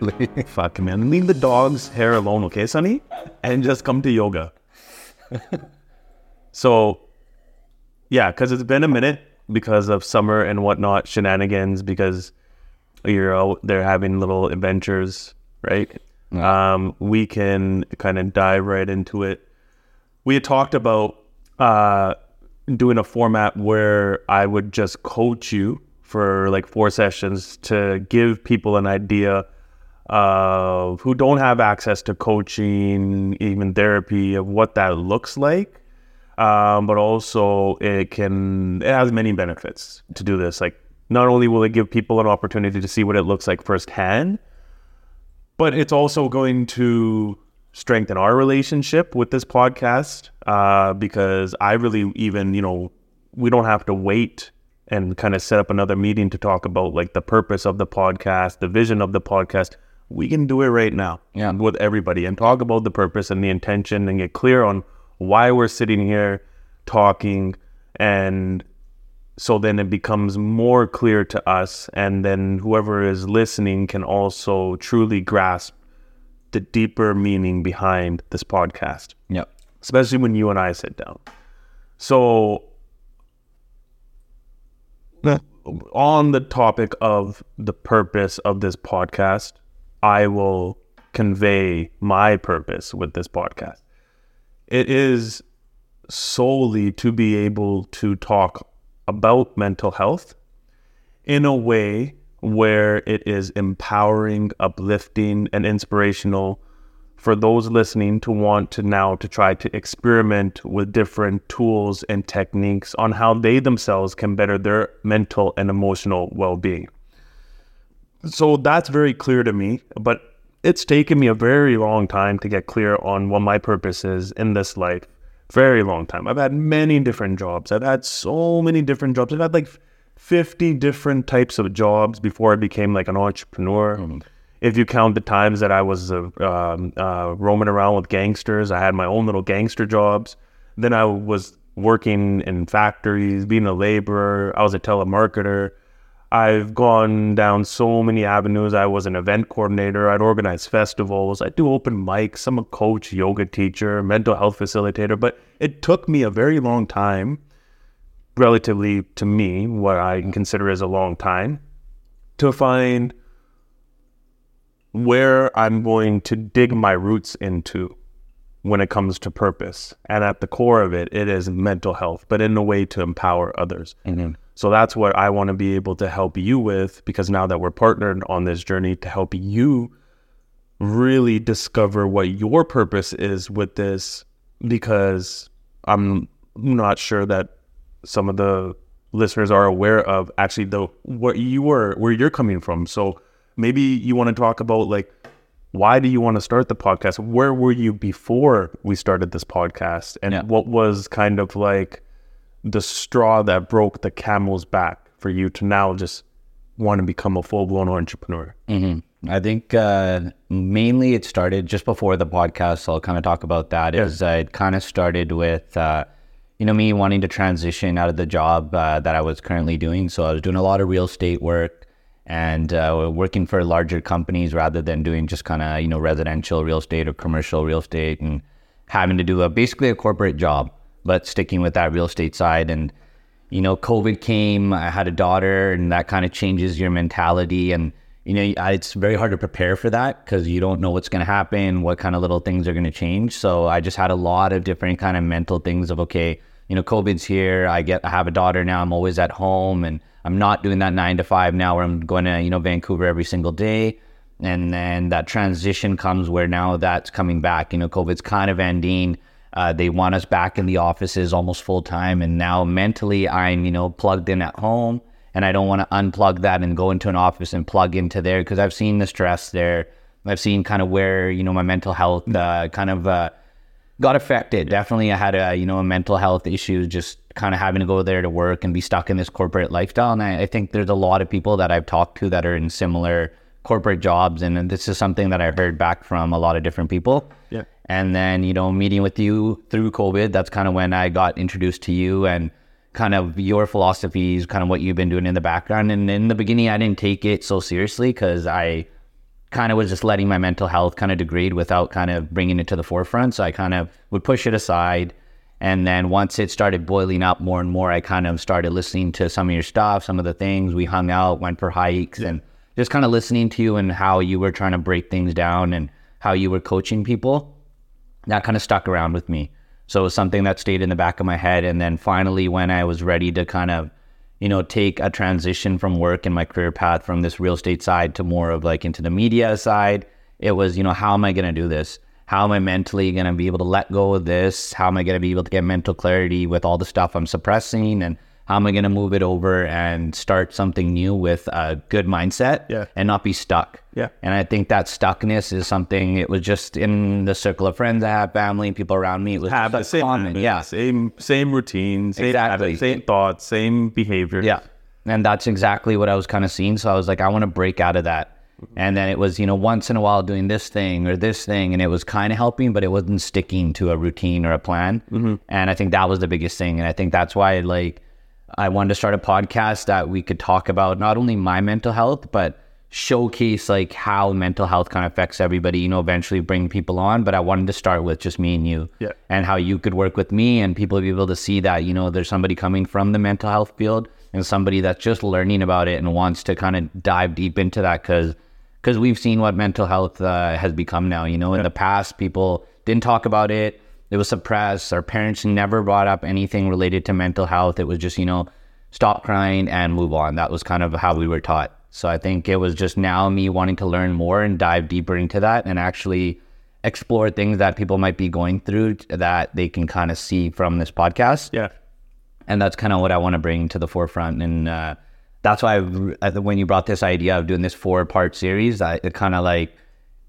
really? Fuck, man. Leave the dog's hair alone, okay, Sunny? And just come to yoga. so, yeah, because it's been a minute because of summer and whatnot shenanigans, because you're out there having little adventures, right? Um, we can kind of dive right into it. We had talked about uh, doing a format where I would just coach you for like four sessions to give people an idea of who don't have access to coaching, even therapy, of what that looks like. Um, but also, it can it has many benefits to do this. Like, not only will it give people an opportunity to see what it looks like firsthand, but it's also going to strengthen our relationship with this podcast uh, because I really even you know we don't have to wait and kind of set up another meeting to talk about like the purpose of the podcast, the vision of the podcast. We can do it right now Yeah. with everybody and talk about the purpose and the intention and get clear on why we're sitting here talking and so then it becomes more clear to us and then whoever is listening can also truly grasp the deeper meaning behind this podcast Yep. especially when you and I sit down. So, on the topic of the purpose of this podcast, I will convey my purpose with this podcast. It is solely to be able to talk about mental health in a way where it is empowering, uplifting, and inspirational for those listening to want to now to try to experiment with different tools and techniques on how they themselves can better their mental and emotional well-being. So that's very clear to me, but it's taken me a very long time to get clear on what my purpose is in this life. Very long time. I've had many different jobs. I've had so many different jobs. I've had like 50 different types of jobs before I became like an entrepreneur. If you count the times that I was uh, um, uh, roaming around with gangsters, I had my own little gangster jobs. Then I was working in factories, being a laborer. I was a telemarketer. I've gone down so many avenues. I was an event coordinator. I'd organize festivals. I do open mics. I'm a coach, yoga teacher, mental health facilitator. But it took me a very long time, relatively to me, what I consider as a long time, to find where I'm going to dig my roots into when it comes to purpose. And at the core of it, it is mental health, but in a way to empower others. So that's what I want to be able to help you with because now that we're partnered on this journey to help you really discover what your purpose is with this because I'm not sure that some of the listeners are aware of actually the what you were where you're coming from. So maybe you want to talk about like why do you want to start the podcast? Where were you before we started this podcast? And Yeah. what was kind of like the straw that broke the camel's back for you to now just want to become a full blown entrepreneur? hmm I think uh, mainly it started just before the podcast. So I'll kind of talk about that. Is uh, it kind of started with uh, you know me wanting to transition out of the job uh, that I was currently doing. So I was doing a lot of real estate work and uh, working for larger companies rather than doing just kind of you know residential real estate or commercial real estate and having to do a basically a corporate job, but sticking with that real estate side and you know, COVID came, I had a daughter, and that kind of changes your mentality. And, you know, it's very hard to prepare for that because you don't know what's going to happen, what kind of little things are going to change. So I just had a lot of different kind of mental things of, okay, you know, COVID's here. I get, I have a daughter now. I'm always at home and I'm not doing that nine to five now where I'm going to, you know, Vancouver every single day. And then that transition comes where now that's coming back. You know, COVID's kind of ending. Uh, they want us back in the offices almost full time. And now mentally, I'm, you know, plugged in at home and I don't want to unplug that and go into an office and plug into there because I've seen the stress there. I've seen kind of where, you know, my mental health uh, kind of uh, got affected. Definitely, I had a, you know, a mental health issue just kind of having to go there to work and be stuck in this corporate lifestyle. And I, I think there's a lot of people that I've talked to that are in similar corporate jobs. And this is something that I heard back from a lot of different people. Yeah. And then, you know, meeting with you through COVID, that's kind of when I got introduced to you and kind of your philosophies, kind of what you've been doing in the background. And in the beginning, I didn't take it so seriously because I kind of was just letting my mental health kind of degrade without kind of bringing it to the forefront. So I kind of would push it aside. And then once it started boiling up more and more, I kind of started listening to some of your stuff, some of the things. We hung out, went for hikes, and just kind of listening to you and how you were trying to break things down and how you were coaching people. That kind of stuck around with me. So it was something that stayed in the back of my head. And then finally, when I was ready to kind of, you know, take a transition from work and my career path from this real estate side to more of like into the media side, it was, you know, how am I going to do this? How am I mentally going to be able to let go of this? How am I going to be able to get mental clarity with all the stuff I'm suppressing? And how am I going to move it over and start something new with a good mindset Yeah. and not be stuck? Yeah. And I think that stuckness is something, it was just in the circle of friends I have, family, people around me. It was Have the same common. habits, Yeah. same same routine, same Exactly. habits, same thoughts, same behavior. Yeah. And that's exactly what I was kind of seeing. So I was like, I want to break out of that. And then it was, you know, once in a while doing this thing or this thing. And it was kind of helping, but it wasn't sticking to a routine or a plan. Mm-hmm. And I think that was the biggest thing. And I think that's why, like, I wanted to start a podcast that we could talk about not only my mental health, but showcase like how mental health kind of affects everybody, you know, eventually bring people on. But I wanted to start with just me and you Yeah. and how you could work with me and people be able to see that, you know, there's somebody coming from the mental health field and somebody that's just learning about it and wants to kind of dive deep into that because because we've seen what mental health uh, has become now. You know, in the past, people didn't talk about it. It was suppressed. Our parents never brought up anything related to mental health. It was just, you know, stop crying and move on. That was kind of how we were taught. So I think it was just now me wanting to learn more and dive deeper into that and actually explore things that people might be going through that they can kind of see from this podcast Yeah. and that's kind of what I want to bring to the forefront. And uh, that's why I when you brought this idea of doing this four part series, I, it kind of like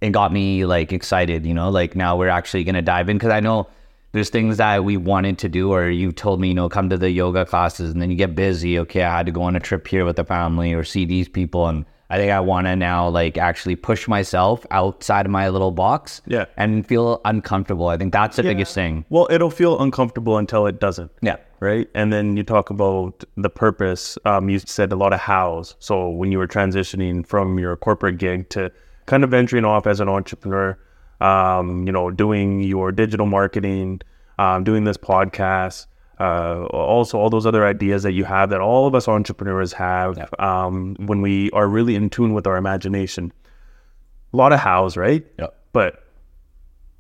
it got me like excited. You know, like now we're actually gonna dive in because I know there's things that we wanted to do, or you told me, you know, come to the yoga classes, and then you get busy. Okay, I had to go on a trip here with the family or see these people, and I think I want to now like actually push myself outside of my little box, Yeah. and feel uncomfortable. I think that's the biggest thing. Well, it'll feel uncomfortable until it doesn't. Yeah. Right. And then you talk about the purpose. Um, you said a lot of hows. So when you were transitioning from your corporate gig to kind of venturing off as an entrepreneur, um, you know, doing your digital marketing, um, doing this podcast, uh, also all those other ideas that you have that all of us entrepreneurs have um, when we are really in tune with our imagination. A lot of hows, right? Yeah. But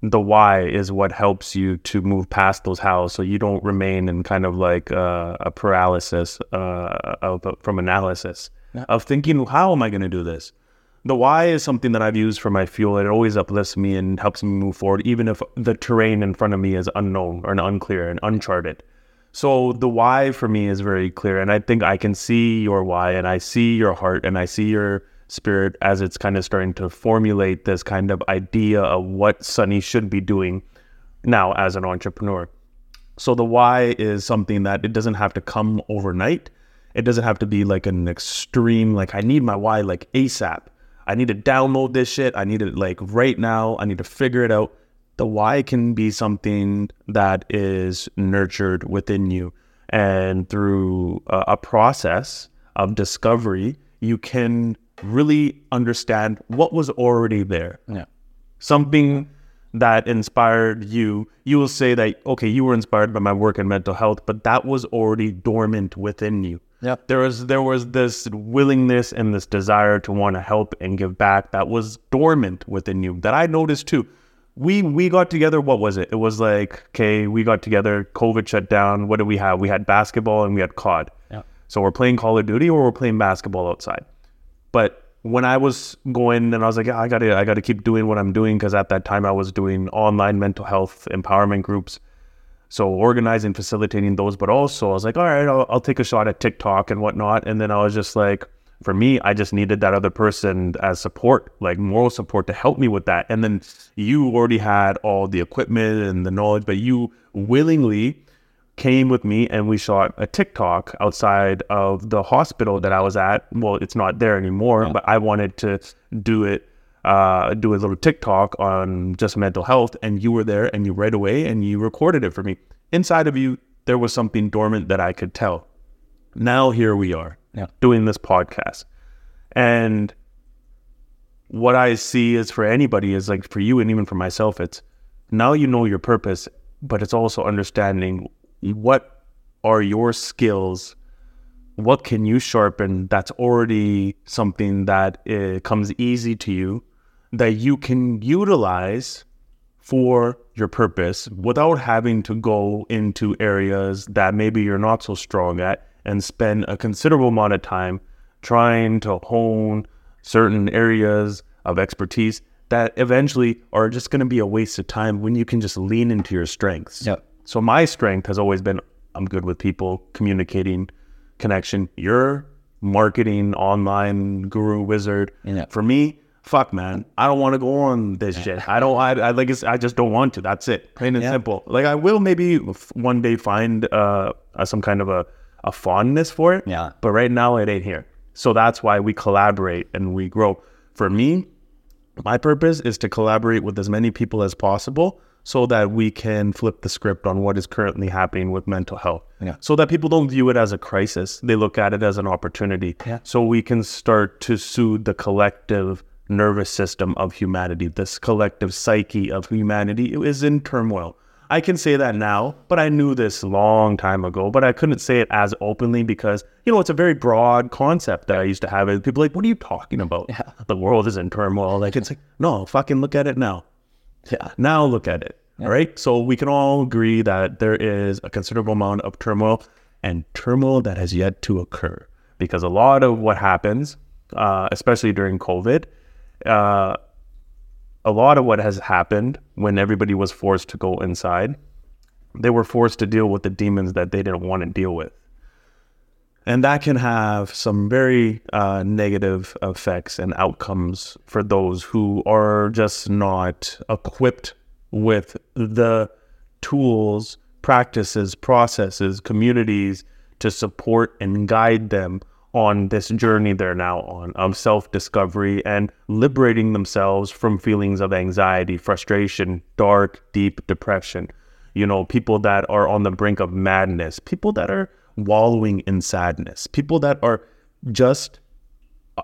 the why is what helps you to move past those hows so you don't remain in kind of like uh, a paralysis uh, of, from analysis of thinking how am i going to do this the why is something that i've used for my fuel it always uplifts me and helps me move forward even if the terrain in front of me is unknown or unclear and uncharted so the why for me is very clear and i think i can see your why and i see your heart and i see your spirit as it's kind of starting to formulate this kind of idea of what Sunny should be doing now as an entrepreneur. So the why is something that it doesn't have to come overnight. It doesn't have to be like an extreme, like I need my why like ASAP. I need to download this shit. I need it like right now. I need to figure it out. The why can be something that is nurtured within you. And through a, a process of discovery, you can really understand what was already there Yeah. something that inspired you, you will say that, okay, you were inspired by my work in mental health, but that was already dormant within you. Yep. There was there was this willingness and this desire to want to help and give back that was dormant within you that I noticed too. We we got together, what was it? It was like, okay, we got together, COVID shut down. What did we have? We had basketball and we had COD. Yeah. So we're playing Call of Duty or we're playing basketball outside. But when I was going and I was like, yeah, I gotta, I gotta keep doing what I'm doing because at that time I was doing online mental health empowerment groups, so organizing, facilitating those. But also I was like, all right, I'll, I'll take a shot at TikTok and whatnot. And then I was just like, for me, I just needed that other person as support, like moral support to help me with that. And then you already had all the equipment and the knowledge, but you willingly came with me and we shot a TikTok outside of the hospital that I was at. Well, it's not there anymore, but I wanted to do it, uh, do a little TikTok on just mental health. And you were there and you right away and you recorded it for me. Inside of you, there was something dormant that I could tell. Now here we are Yeah. doing this podcast. And what I see is for anybody is like for you and even for myself, it's now you know your purpose, but it's also understanding what are your skills, what can you sharpen that's already something that uh, comes easy to you that you can utilize for your purpose without having to go into areas that maybe you're not so strong at and spend a considerable amount of time trying to hone certain areas of expertise that eventually are just going to be a waste of time when you can just lean into your strengths. Yep. So my strength has always been I'm good with people, communicating, connection. Your marketing, online guru wizard. Yeah. For me, fuck man, I don't want to go on this shit. I don't. I, I like. I just don't want to. That's it. Plain and Yeah. simple. Like I will maybe f- one day find uh, uh, some kind of a a fondness for it. Yeah. But right now it ain't here. So that's why we collaborate and we grow. For me, my purpose is to collaborate with as many people as possible so that we can flip the script on what is currently happening with mental health. Yeah. So that people don't view it as a crisis, they look at it as an opportunity. Yeah. So we can start to soothe the collective nervous system of humanity. This collective psyche of humanity is in turmoil. I can say that now, but I knew this long time ago, but I couldn't say it as openly because, you know, it's a very broad concept that I used to have. And people are like, what are you talking about? The world is in turmoil. Like, it's like, no, fucking look at it now. Yeah. Now look at it. All right. So we can all agree that there is a considerable amount of turmoil and turmoil that has yet to occur because a lot of what happens, uh, especially during COVID, uh, a lot of what has happened when everybody was forced to go inside, they were forced to deal with the demons that they didn't want to deal with. And that can have some very uh, negative effects and outcomes for those who are just not equipped with the tools, practices, processes, communities to support and guide them on this journey they're now on of self discovery and liberating themselves from feelings of anxiety, frustration, dark, deep depression. You know, people that are on the brink of madness, people that are wallowing in sadness, people that are just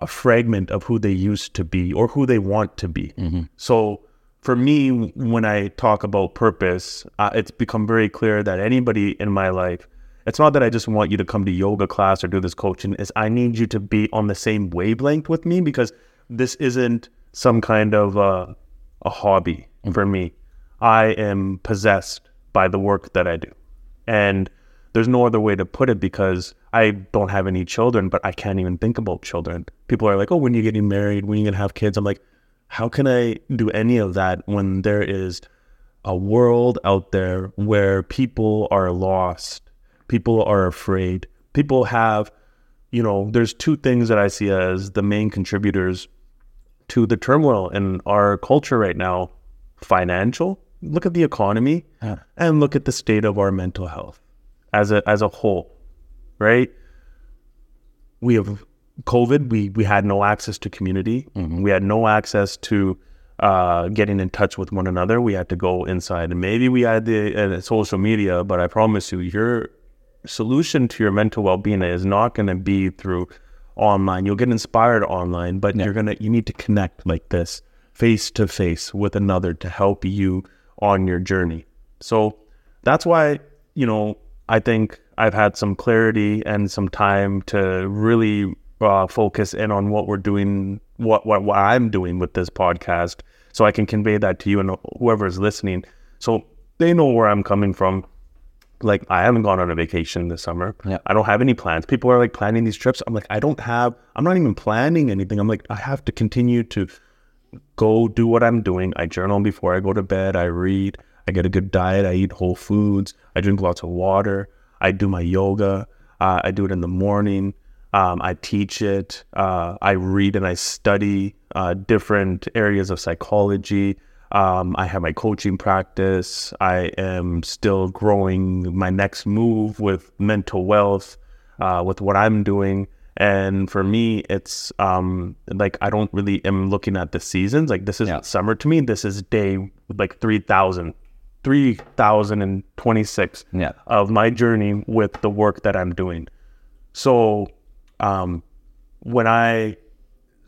a fragment of who they used to be or who they want to be. So for me, when I talk about purpose, uh, it's become very clear that anybody in my life, it's not that I just want you to come to yoga class or do this coaching, is I need you to be on the same wavelength with me because this isn't some kind of uh, a hobby for me. I am possessed by the work that I do. And there's no other way to put it because I don't have any children, but I can't even think about children. People are like, oh, when are you getting married? When are you to have kids? I'm like, how can I do any of that when there is a world out there where people are lost, people are afraid, people have, you know, there's two things that I see as the main contributors to the turmoil in our culture right now financial. Look at the economy Yeah. and look at the state of our mental health as a as a whole, right? We have COVID. We we had no access to community. We had no access to uh, getting in touch with one another. We had to go inside, and maybe we had the uh, social media. But I promise you, your solution to your mental well being is not going to be through online. You'll get inspired online, but you're gonna you need to connect like this, face to face with another to help you on your journey. So that's why you know I think I've had some clarity and some time to really uh, focus in on what we're doing, what, what what I'm doing with this podcast, so I can convey that to you and whoever is listening, so they know where I'm coming from. Like I haven't gone on a vacation this summer. Yeah. I don't have any plans. People are like planning these trips. I'm like, I don't have. I'm not even planning anything. I'm like, I have to continue to go do what I'm doing. I journal before I go to bed. I read. I get a good diet. I eat whole foods. I drink lots of water. I do my yoga. Uh, I do it in the morning. Um, I teach it. Uh, I read and I study uh, different areas of psychology. Um, I have my coaching practice. I am still growing my next move with mental wealth, uh, with what I'm doing. And for me, it's um, like I don't really am looking at the seasons. Like this is Yeah. summer to me. This is day like 3,000, 3,026 Yeah. of my journey with the work that I'm doing. So, um, when I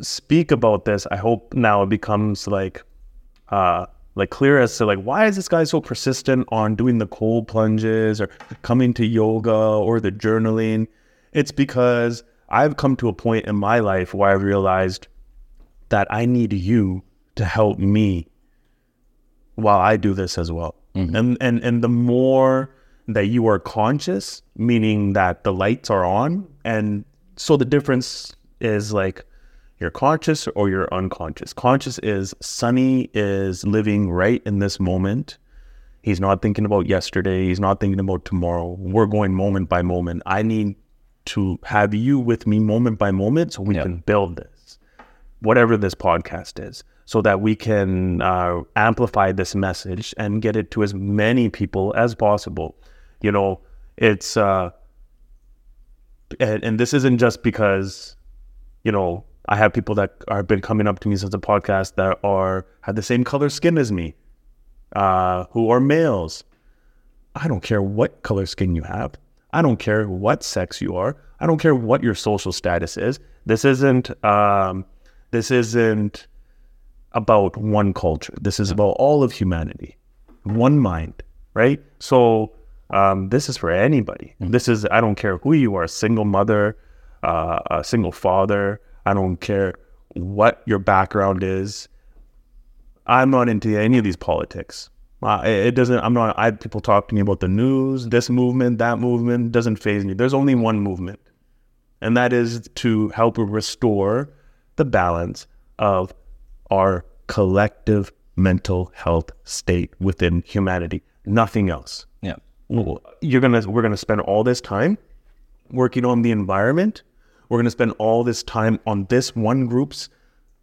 speak about this, I hope now it becomes like uh like clear as to like why is this guy so persistent on doing the cold plunges or coming to yoga or the journaling? It's because I've come to a point in my life where I've realized that I need you to help me while I do this as well. And and and the more that you are conscious, meaning that the lights are on, and so the difference is like you're conscious or you're unconscious. Conscious is Sunny is living right in this moment. He's not thinking about yesterday. He's not thinking about tomorrow. We're going moment by moment. I need to have you with me moment by moment so we Yeah. can build this, whatever this podcast is, so that we can uh, amplify this message and get it to as many people as possible. You know, it's, uh, and, and this isn't just because, you know, I have people that are been coming up to me since the podcast that are have the same color skin as me, uh, who are males. I don't care what color skin you have. I don't care what sex you are. I don't care what your social status is. This isn't um, this isn't about one culture. This is about all of humanity, one mind, right? So um, this is for anybody. This is I don't care who you are, single mother, uh, a single father. I don't care what your background is. I'm not into any of these politics. Uh, it doesn't. I'm not. I have people talk to me about the news, this movement, that movement. Doesn't faze me. There's only one movement, and that is to help restore the balance of our collective mental health state within humanity. Nothing else. Yeah. You're gonna. We're gonna spend all this time working on the environment. We're gonna spend all this time on this one group's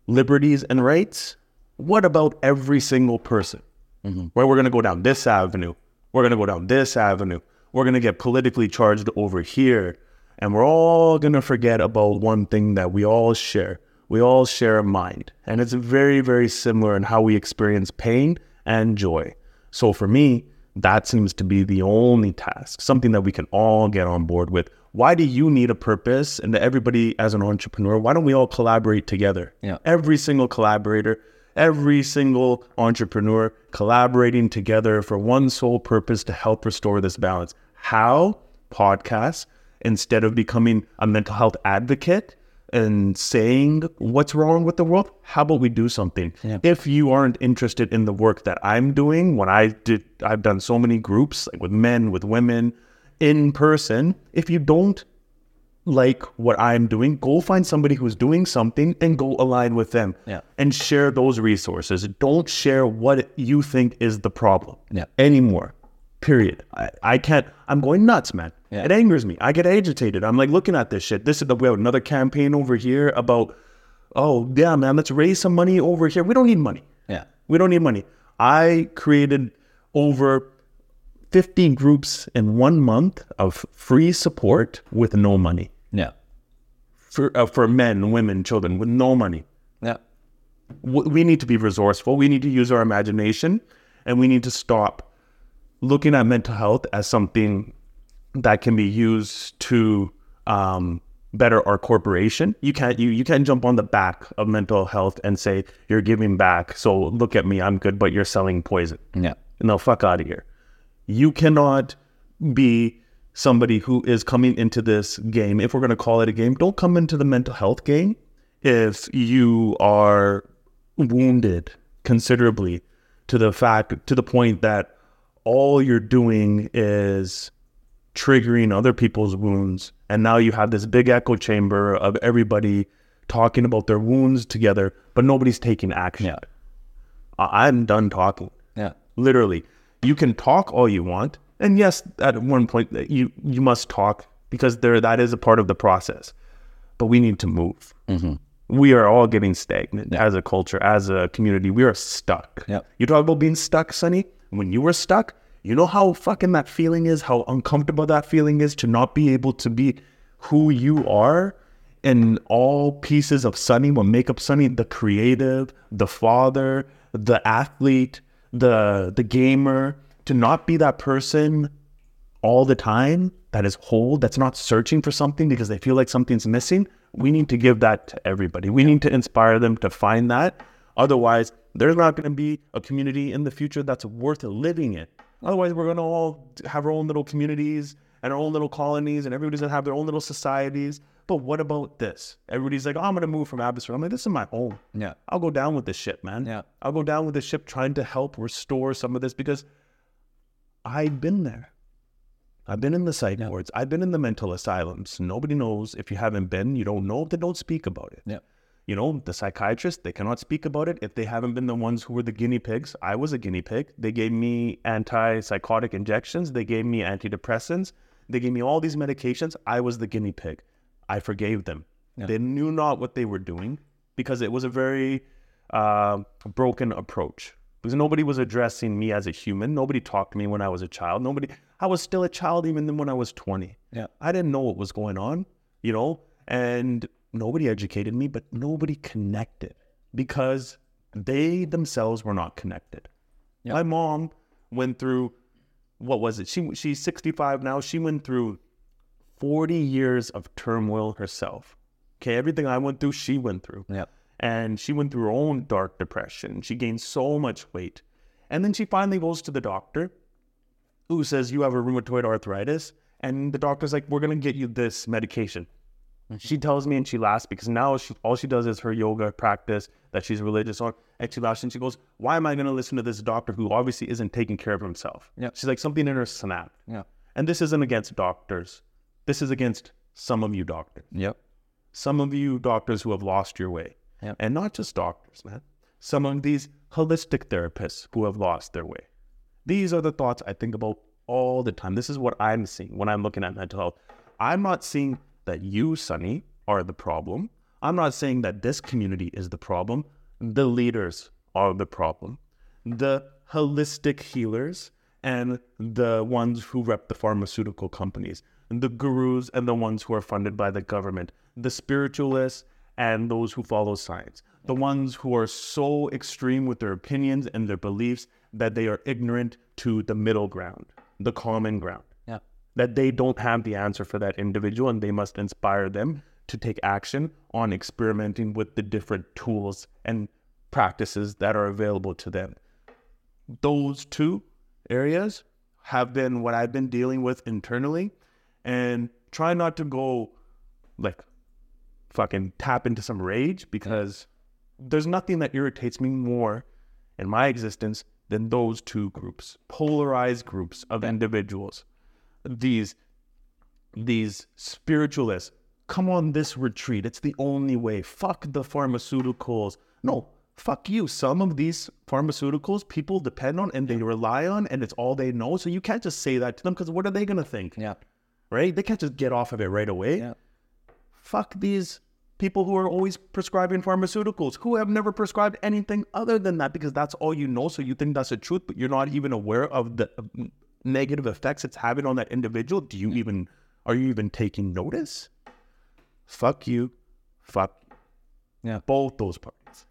liberties and rights. What about every single person? Mm-hmm. Right? we're going to go down this avenue. We're going to go down this avenue. We're going to get politically charged over here. And we're all going to forget about one thing that we all share. We all share a mind. And it's very, very similar in how we experience pain and joy. So for me, that seems to be the only task, something that we can all get on board with. Why do you need a purpose? And everybody, as an entrepreneur, why don't we all collaborate together? Yeah. Every single collaborator, every single entrepreneur collaborating together for one sole purpose to help restore this balance. How? Podcasts, instead of becoming a mental health advocate and saying what's wrong with the world, how about we do something? Yeah. If you aren't interested in the work that I'm doing, when I did, I've done so many groups like with men, with women, in person. If you don't like what I'm doing, go find somebody who's doing something and go align with them. Yeah. And share those resources. Don't share what you think is the problem Yeah. anymore. Period. I, I can't, I'm going nuts, man. Yeah. It angers me. I get agitated. I'm like looking at this shit. This is the, we have another campaign over here about, oh, yeah, man, let's raise some money over here. We don't need money. Yeah. We don't need money. I created over 50 groups in one month of free support with no money Yeah. for uh, for men, women, children with no money. Yeah. We need to be resourceful. We need to use our imagination, and we need to stop looking at mental health as something that can be used to um, better our corporation. You can't you you can't jump on the back of mental health and say you're giving back. So look at me, I'm good, but you're selling poison. Yeah. No, fuck out of here. You cannot be somebody who is coming into this game. If we're going to call it a game, don't come into the mental health game if you are wounded considerably to the fact, to the point that all you're doing is triggering other people's wounds. And now you have this big echo chamber of everybody talking about their wounds together, but nobody's taking action. Yeah. I'm done talking Yeah. literally you can talk all you want. And yes at one point you you must talk because there that is a part of the process. But we need to move. Mm-hmm. We are all getting stagnant as a culture as a community. We are stuck. Yep. you talk about being stuck sunny when you were stuck you know how fucking that feeling is how uncomfortable that feeling is to not be able to be who you are and all pieces of Sunny will make up Sunny the creative, the father, the athlete, the the gamer, to not be that person all the time, that is whole, that's not searching for something because they feel like something's missing, we need to give that to everybody. We need to inspire them to find that. Otherwise, there's not going to be a community in the future that's worth living in. Otherwise, we're going to all have our own little communities and our own little colonies, and everybody's going to have their own little societies. But what about this? Everybody's like, oh, I'm going to move from Abbotsford. I'm like, this is my home. Yeah. I'll go down with this ship, man. Yeah. I'll go down with this ship trying to help restore some of this because I've been there. I've been in the psych wards. I've been in the mental asylums. Nobody knows. If you haven't been, you don't know. They don't speak about it. Yeah. You know, the psychiatrists, they cannot speak about it if they haven't been the ones who were the guinea pigs. I was a guinea pig. They gave me antipsychotic injections. They gave me antidepressants. They gave me all these medications. I was the guinea pig. I forgave them. They knew not what they were doing because it was a very uh, broken approach. Because nobody was addressing me as a human. Nobody talked to me when I was a child. Nobody. I was still a child even then when I was twenty. Yeah. I didn't know what was going on, you know, and nobody educated me, but nobody connected because they themselves were not connected. Yeah. My mom went through what was it? She she's 65 now. She went through 40 years of turmoil herself. Okay, everything I went through, she went through. Yeah. And she went through her own dark depression. She gained so much weight. And then she finally goes to the doctor who says, You have a rheumatoid arthritis. And the doctor's like, We're going to get you this medication. Mm-hmm. She tells me and she laughs because now she, all she does is her yoga practice that she's religious on. And she laughs and she goes, Why am I going to listen to this doctor who obviously isn't taking care of himself? Yeah. She's like, Something in her snapped. Yeah. And this isn't against doctors. This is against some of you doctors. Yep. Some of you doctors who have lost your way. Yep. And not just doctors, man. Some of these holistic therapists who have lost their way. These are the thoughts I think about all the time. This is what I'm seeing when I'm looking at mental health. I'm not seeing that you, Sunny, are the problem. I'm not saying that this community is the problem. The leaders are the problem. The holistic healers and the ones who rep the pharmaceutical companies, the gurus and the ones who are funded by the government, the spiritualists and those who follow science, the ones who are so extreme with their opinions and their beliefs that they are ignorant to the middle ground, the common ground Yeah. that they don't have the answer for that individual and they must inspire them to take action on experimenting with the different tools and practices that are available to them. Those two areas have been what I've been dealing with internally and try not to go like fucking tap into some rage because there's nothing that irritates me more in my existence than those two groups, polarized groups of individuals. These these spiritualists come on this retreat. It's the only way. Fuck the pharmaceuticals. No, fuck you. Some of these pharmaceuticals people depend on and they rely on, and it's all they know. So you can't just say that to them because what are they gonna think? Yeah. Right? They can't just get off of it right away Yeah. fuck these people who are always prescribing pharmaceuticals who have never prescribed anything other than that because that's all you know so you think that's the truth but you're not even aware of the negative effects it's having on that individual do you even are you even taking notice fuck you fuck Yeah. both those parties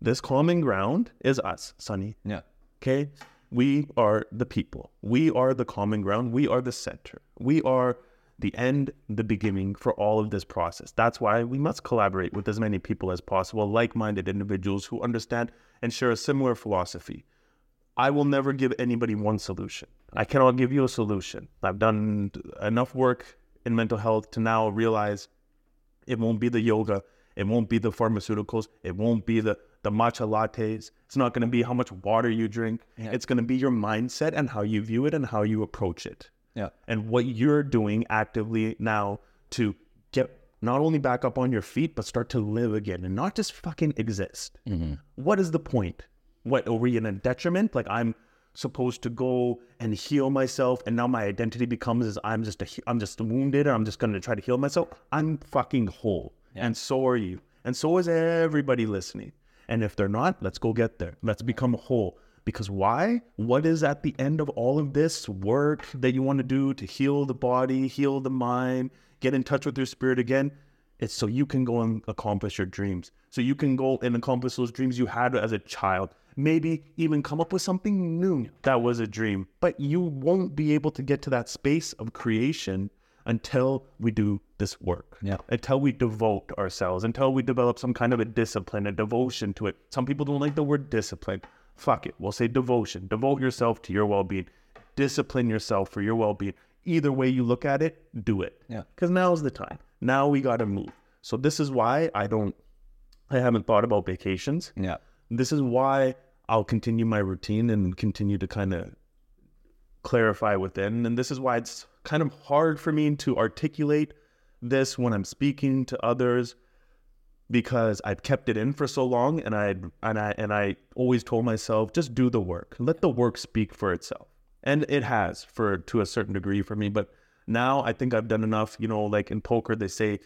this common ground is us sunny Yeah. Okay. We are the people. We are the common ground. We are the center. We are the end, the beginning for all of this process. That's why we must collaborate with as many people as possible, like minded individuals who understand and share a similar philosophy. I will never give anybody one solution. I cannot give you a solution. I've done enough work in mental health to now realize it won't be the yoga. It won't be the pharmaceuticals. It won't be the, the matcha lattes. It's not going to be how much water you drink. It's going to be your mindset and how you view it and how you approach it. Yeah. And what you're doing actively now to get not only back up on your feet, but start to live again and not just fucking exist. Mm-hmm. What is the point? What are we in a detriment? Like I'm supposed to go and heal myself, and now my identity becomes is I'm just a I'm just wounded, or I'm just going to try to heal myself. I'm fucking whole, and so are you, and so is everybody listening. And if they're not, let's go get there. Let's become whole. Because why? What is at the end of all of this work that you want to do to heal the body, heal the mind, get in touch with your spirit again? It's so you can go and accomplish your dreams. So you can go and accomplish those dreams you had as a child. maybe even come up with something new that was a dream. But you won't be able to get to that space of creation until we do this work. Yeah. Until we devote ourselves, until we develop some kind of a discipline, a devotion to it. Some people don't like the word discipline. Fuck it. We'll say devotion. Devote yourself to your well being. Discipline yourself for your well being. Either way you look at it, do it. Yeah. Because now's the time. Now we got to move. So this is why I don't, I haven't thought about vacations. Yeah. This is why I'll continue my routine and continue to kind of clarify within. And this is why it's kind of hard for me to articulate this when I'm speaking to others because I've kept it in for so long and I and I and I always told myself just do the work. Let the work speak for itself. And it has for to a certain degree for me, but now I think I've done enough, you know, like in poker they say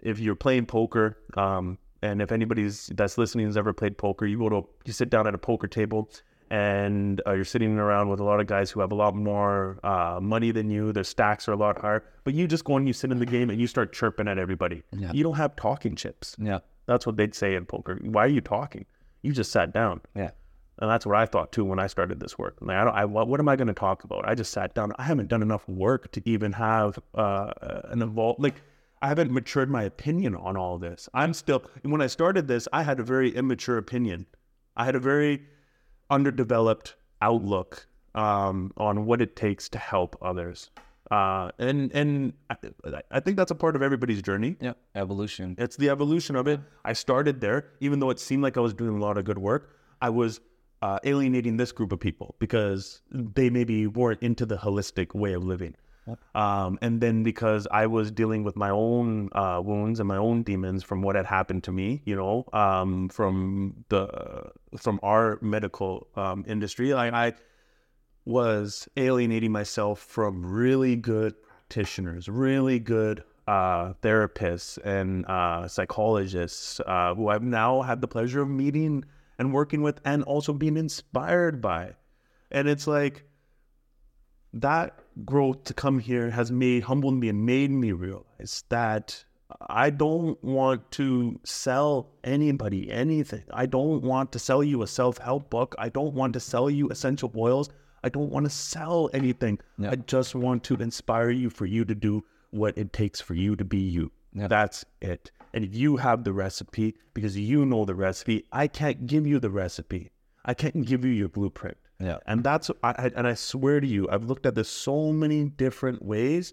if you're playing poker um and if anybody's that's listening has ever played poker, you go to you sit down at a poker table and uh, you're sitting around with a lot of guys who have a lot more uh, money than you. Their stacks are a lot higher, but you just go and you sit in the game and you start chirping at everybody. Yeah. You don't have talking chips. Yeah. That's what they'd say in poker. Why are you talking? You just sat down. Yeah. And that's what I thought too when I started this work. Like, I don't, I, what, what am I going to talk about? I just sat down. I haven't done enough work to even have uh, an evolve. Like, I haven't matured my opinion on all this. I'm still, when I started this, I had a very immature opinion. I had a very underdeveloped outlook um, on what it takes to help others. Uh, and and I, I think that's a part of everybody's journey. Yeah. Evolution. It's the evolution of it. I started there, even though it seemed like I was doing a lot of good work. I was uh, alienating this group of people because they maybe weren't into the holistic way of living. Um, and then because I was dealing with my own uh, wounds and my own demons from what had happened to me, you know, um, from the from our medical um, industry, like I was alienating myself from really good practitioners, really good uh, therapists and uh, psychologists uh, who I've now had the pleasure of meeting and working with and also being inspired by. And it's like that growth to come here has made humbled me and made me realize that I don't want to sell anybody anything. I don't want to sell you a self help book. I don't want to sell you essential oils. I don't want to sell anything. Yeah. I just want to inspire you for you to do what it takes for you to be you. Yeah. That's it. And if you have the recipe because you know the recipe, I can't give you the recipe. I can't give you your blueprint. Yeah. And that's I, I and I swear to you, I've looked at this so many different ways,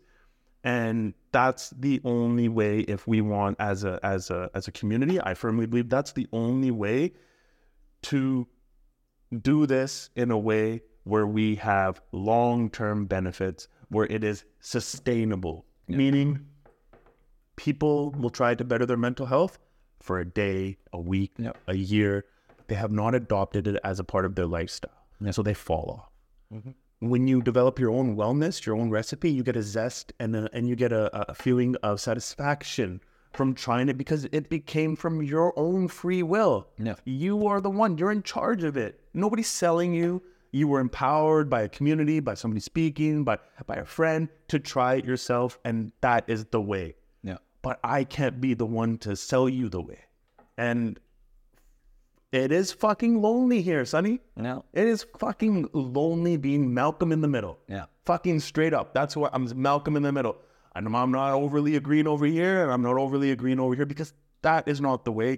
and that's the only way if we want as a as a as a community. I firmly believe that's the only way to do this in a way where we have long term benefits, where it is sustainable, meaning people will try to better their mental health for a day, a week, a year. They have not adopted it as a part of their lifestyle. And so they fall off. Mm-hmm. When you develop your own wellness, your own recipe, you get a zest and a, and you get a, a feeling of satisfaction from trying it because it became from your own free will. Yeah. You are the one, you're in charge of it. Nobody's selling you. You were empowered by a community, by somebody speaking, by by a friend to try it yourself, and that is the way Yeah. but I can't be the one to sell you the way. And it is fucking lonely here, Sunny. No. It is fucking lonely being Malcolm in the middle. Yeah. Fucking straight up. That's what I'm Malcolm in the middle. And I'm not overly agreeing over here, and I'm not overly agreeing over here because that is not the way.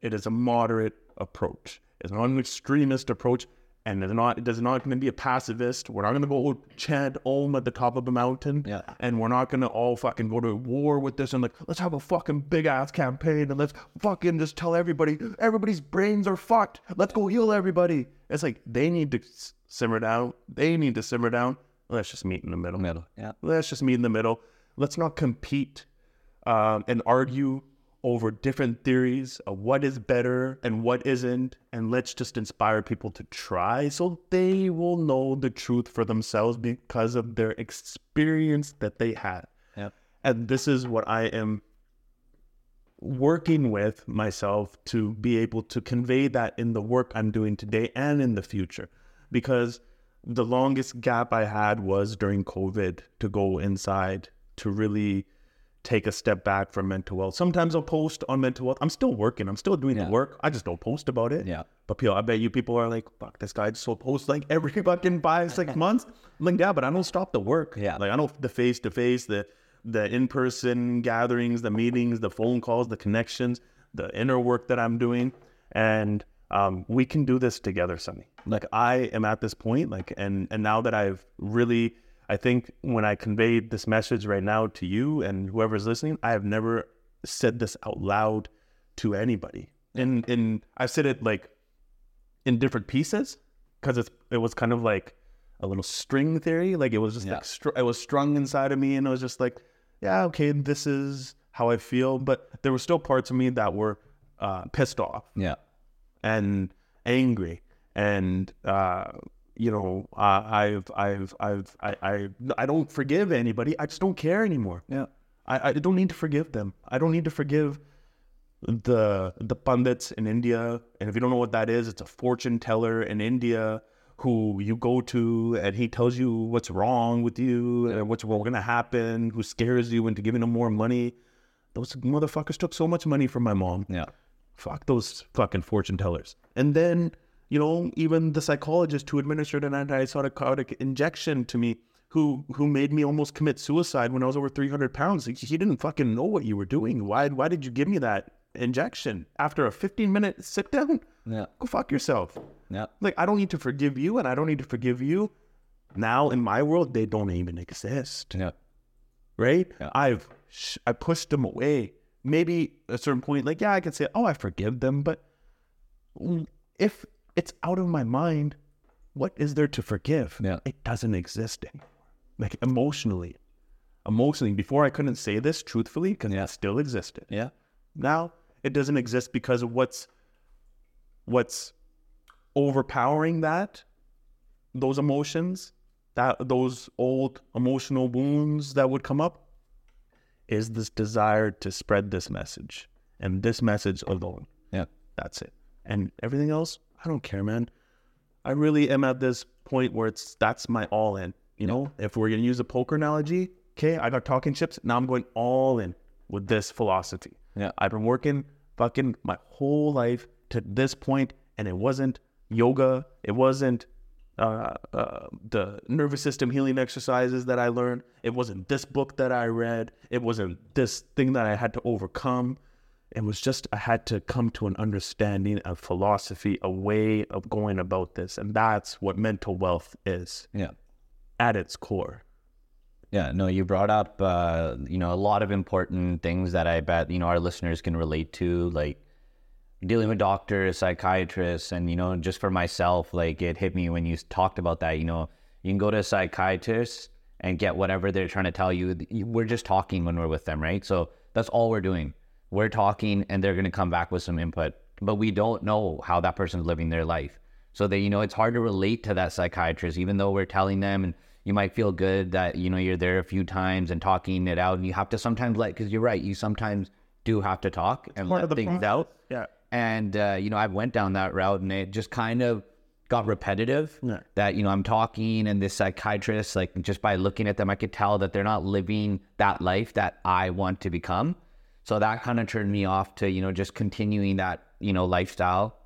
It is a moderate approach. It's not an extremist approach, and it's not. Is not going to be a pacifist. We're not going to go chant Om at the top of a mountain, Yeah. and we're not going to all fucking go to war with this and like let's have a fucking big ass campaign and let's fucking just tell everybody everybody's brains are fucked. Let's go heal everybody. It's like they need to simmer down. They need to simmer down. Let's just meet in the middle. Middle. Yeah. Let's just meet in the middle. Let's not compete um, and argue over different theories of what is better and what isn't. And let's just inspire people to try so they will know the truth for themselves because of their experience that they had. Yeah. And this is what I am working with myself to be able to convey that in the work I'm doing today and in the future. Because the longest gap I had was during COVID to go inside to really take a step back from mental health. Sometimes I'll post on mental health. I'm still working. I'm still doing Yeah. the work. I just don't post about it. Yeah. But people, I bet you people are like, fuck, this guy just will post like every fucking five, six months. I'm like, yeah, but I don't stop the work. Yeah. Like I don't the face to face, the the in person gatherings, the meetings, the phone calls, the connections, the inner work that I'm doing. And um, we can do this together, Sunny. Like I am at this point, like and and now that I've really I think when I conveyed this message right now to you and whoever's listening, I have never said this out loud to anybody. And and I've said it like in different pieces because it's it was kind of like a little string theory. Like it was just Yeah. like str- it was strung inside of me, and it was just like, yeah, okay, this is how I feel. But there were still parts of me that were uh, pissed off Yeah. and angry and uh you know uh, i've i've i've I, I i don't forgive anybody i just don't care anymore Yeah. I, I don't need to forgive them i don't need to forgive the the pundits in india and if you don't know what that is it's a fortune teller in india who you go to and he tells you what's wrong with you and what's going to happen who scares you into giving him more money those motherfuckers took so much money from my mom Yeah. fuck those fucking fortune tellers. And then, you know, even the psychologist who administered an antipsychotic injection to me, who who made me almost commit suicide when I was over 300 pounds, he didn't fucking know what you were doing. Why why did you give me that injection after a 15 minute sit down? Yeah. Go fuck yourself. Yeah. Like I don't need to forgive you, and I don't need to forgive you. Now in my world, they don't even exist Yeah. right? Yeah. I've sh- I pushed them away. Maybe at a certain point, like yeah, I can say, oh, I forgive them, but mm, if it's out of my mind, what is there to forgive? Yeah. It doesn't exist anymore. Like emotionally, emotionally. Before I couldn't say this truthfully because Yeah. it still existed. Yeah. Now it doesn't exist because of what's what's overpowering that those emotions that those old emotional wounds that would come up is this desire to spread this message and this message alone Yeah. that's it and everything else i don't care man i really am at this point where it's that's my all in you know if we're gonna use a poker analogy okay i got talking chips now i'm going all in with this philosophy Yeah. i've been working fucking my whole life to this point and it wasn't yoga it wasn't uh, uh, the nervous system healing exercises that I learned. It wasn't this book that I read. It wasn't this thing that I had to overcome. It was just I had to come to an understanding, a philosophy, a way of going about this. And that's what mental wealth is Yeah. at its core. Yeah, no, you brought up, uh, you know, a lot of important things that I bet, you know, our listeners can relate to, like dealing with doctors, psychiatrists, and, you know, just for myself, like it hit me when you talked about that, you know, you can go to a psychiatrist and get whatever they're trying to tell you. We're just talking when we're with them, right? So that's all we're doing. We're talking and they're going to come back with some input, but we don't know how that person's living their life. So that, you know, it's hard to relate to that psychiatrist, even though we're telling them and you might feel good that, you know, you're there a few times and talking it out. And you have to sometimes let, because you're right, you sometimes do have to talk and let things process. out. Yeah. And, uh, you know, I went down that route and it just kind of got repetitive Yeah. that, you know, I'm talking and this psychiatrist, like just by looking at them, I could tell that they're not living that life that I want to become. So that kind of turned me off to, you know, just continuing that, you know, lifestyle.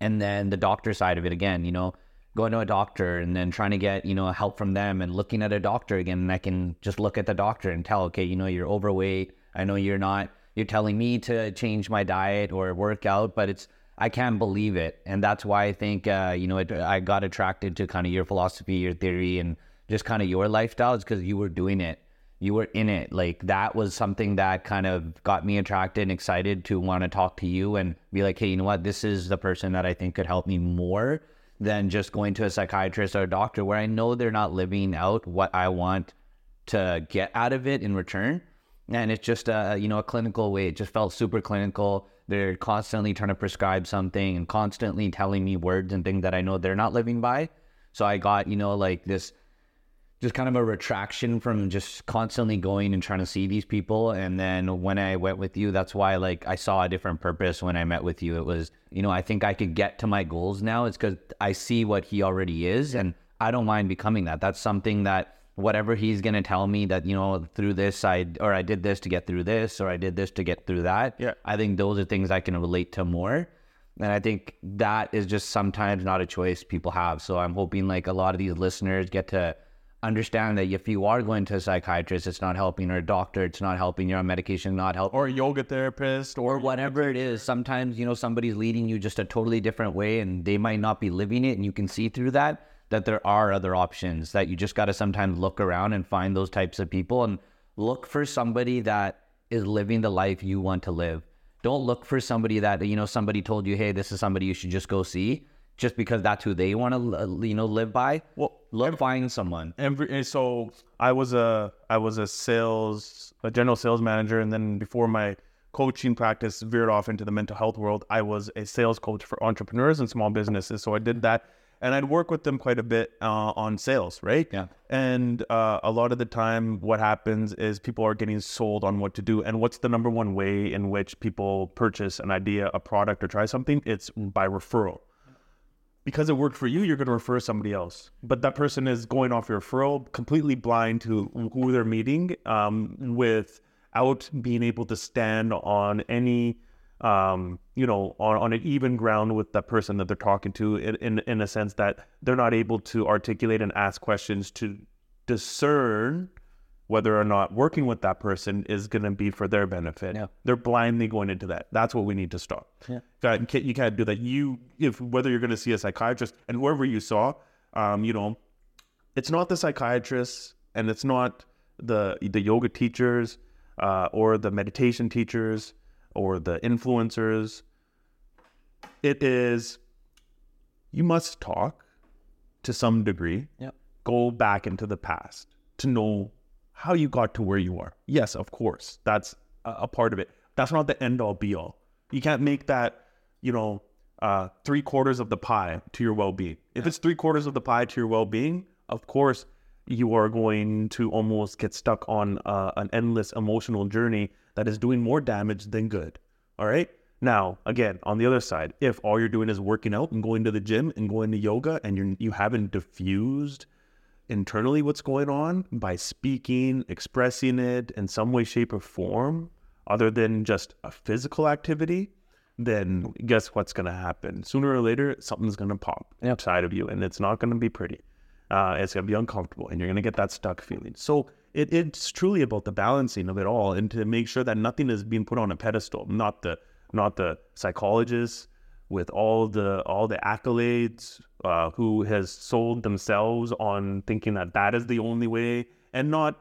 And then the doctor side of it again, you know, going to a doctor and then trying to get, you know, help from them and looking at a doctor again. And I can just look at the doctor and tell, okay, you know, you're overweight. I know you're not, you're telling me to change my diet or work out, but it's, I can't believe it. And that's why I think, uh, you know, it, I got attracted to kind of your philosophy, your theory, and just kind of your lifestyle is because you were doing it. You were in it. Like that was something that kind of got me attracted and excited to want to talk to you and be like, hey, you know what? This is the person that I think could help me more than just going to a psychiatrist or a doctor where I know they're not living out what I want to get out of it in return. And it's just a you know a clinical way. It just felt super clinical. They're constantly trying to prescribe something and constantly telling me words and things that I know they're not living by. So I got you know like this just kind of a retraction from just constantly going and trying to see these people. And then when I went with you, that's why like I saw a different purpose when I met with you. It was, you know, I think I could get to my goals now. It's because I see what he already is and I don't mind becoming that. That's something that whatever he's going to tell me that you know through this i or i did this to get through this or i did this to get through that Yeah. i think those are things i can relate to more and i think that is just sometimes not a choice people have so i'm hoping like a lot of these listeners get to understand that if you are going to a psychiatrist it's not helping or a doctor it's not helping you're on medication not helping or a yoga therapist or or whatever it is. Sometimes you know somebody's leading you just a totally different way and they might not be living it and you can see through that that there are other options that you just got to sometimes look around and find those types of people and look for somebody that is living the life you want to live. Don't look for somebody that you know somebody told you hey this is somebody you should just go see just because that's who they want to uh, you know live by. Well, look find someone. every and so I was a I was a sales a general sales manager and then before my coaching practice veered off into the mental health world I was a sales coach for entrepreneurs and small businesses so I did that. And I'd work with them quite a bit uh, on sales right? Yeah. and uh, a lot of the time what happens is people are getting sold on what to do and what's the number one way in which people purchase an idea a product or try something? It's by referral because it worked for you, you're going to refer somebody else. But that person is going off your referral, completely blind to who they're meeting, um, without being able to stand on any, um, you know, on, on an even ground with that person that they're talking to, in, in in a sense that they're not able to articulate and ask questions to discern whether or not working with that person is going to be for their benefit. Yeah. They're blindly going into that. That's what we need to stop. Yeah. You can't, you can't do that. You, if whether you're going to see a psychiatrist and whoever you saw, um, you know, it's not the psychiatrists and it's not the the yoga teachers uh, or the meditation teachers or the influencers. It is you must talk to some degree Yep. go back into the past to know how you got to where you are. Yes, of course, that's a, part of it. That's not the end all be all. You can't make that, you know, uh, three quarters of the pie to your well being. If it's three quarters of the pie to your well being, of course, you are going to almost get stuck on uh, an endless emotional journey that is doing more damage than good. All right. Now, again, on the other side, if all you're doing is working out and going to the gym and going to yoga and you're, you haven't diffused internally what's going on by speaking, expressing it in some way, shape, or form, other than just a physical activity, then guess what's going to happen? Sooner or later, something's going to pop Yep. inside of you, and it's not going to be pretty. Uh, it's going to be uncomfortable, and you're going to get that stuck feeling. So it, it's truly about the balancing of it all, and to make sure that nothing is being put on a pedestal. Not the not the psychologists with all the all the accolades uh, who has sold themselves on thinking that that is the only way, and not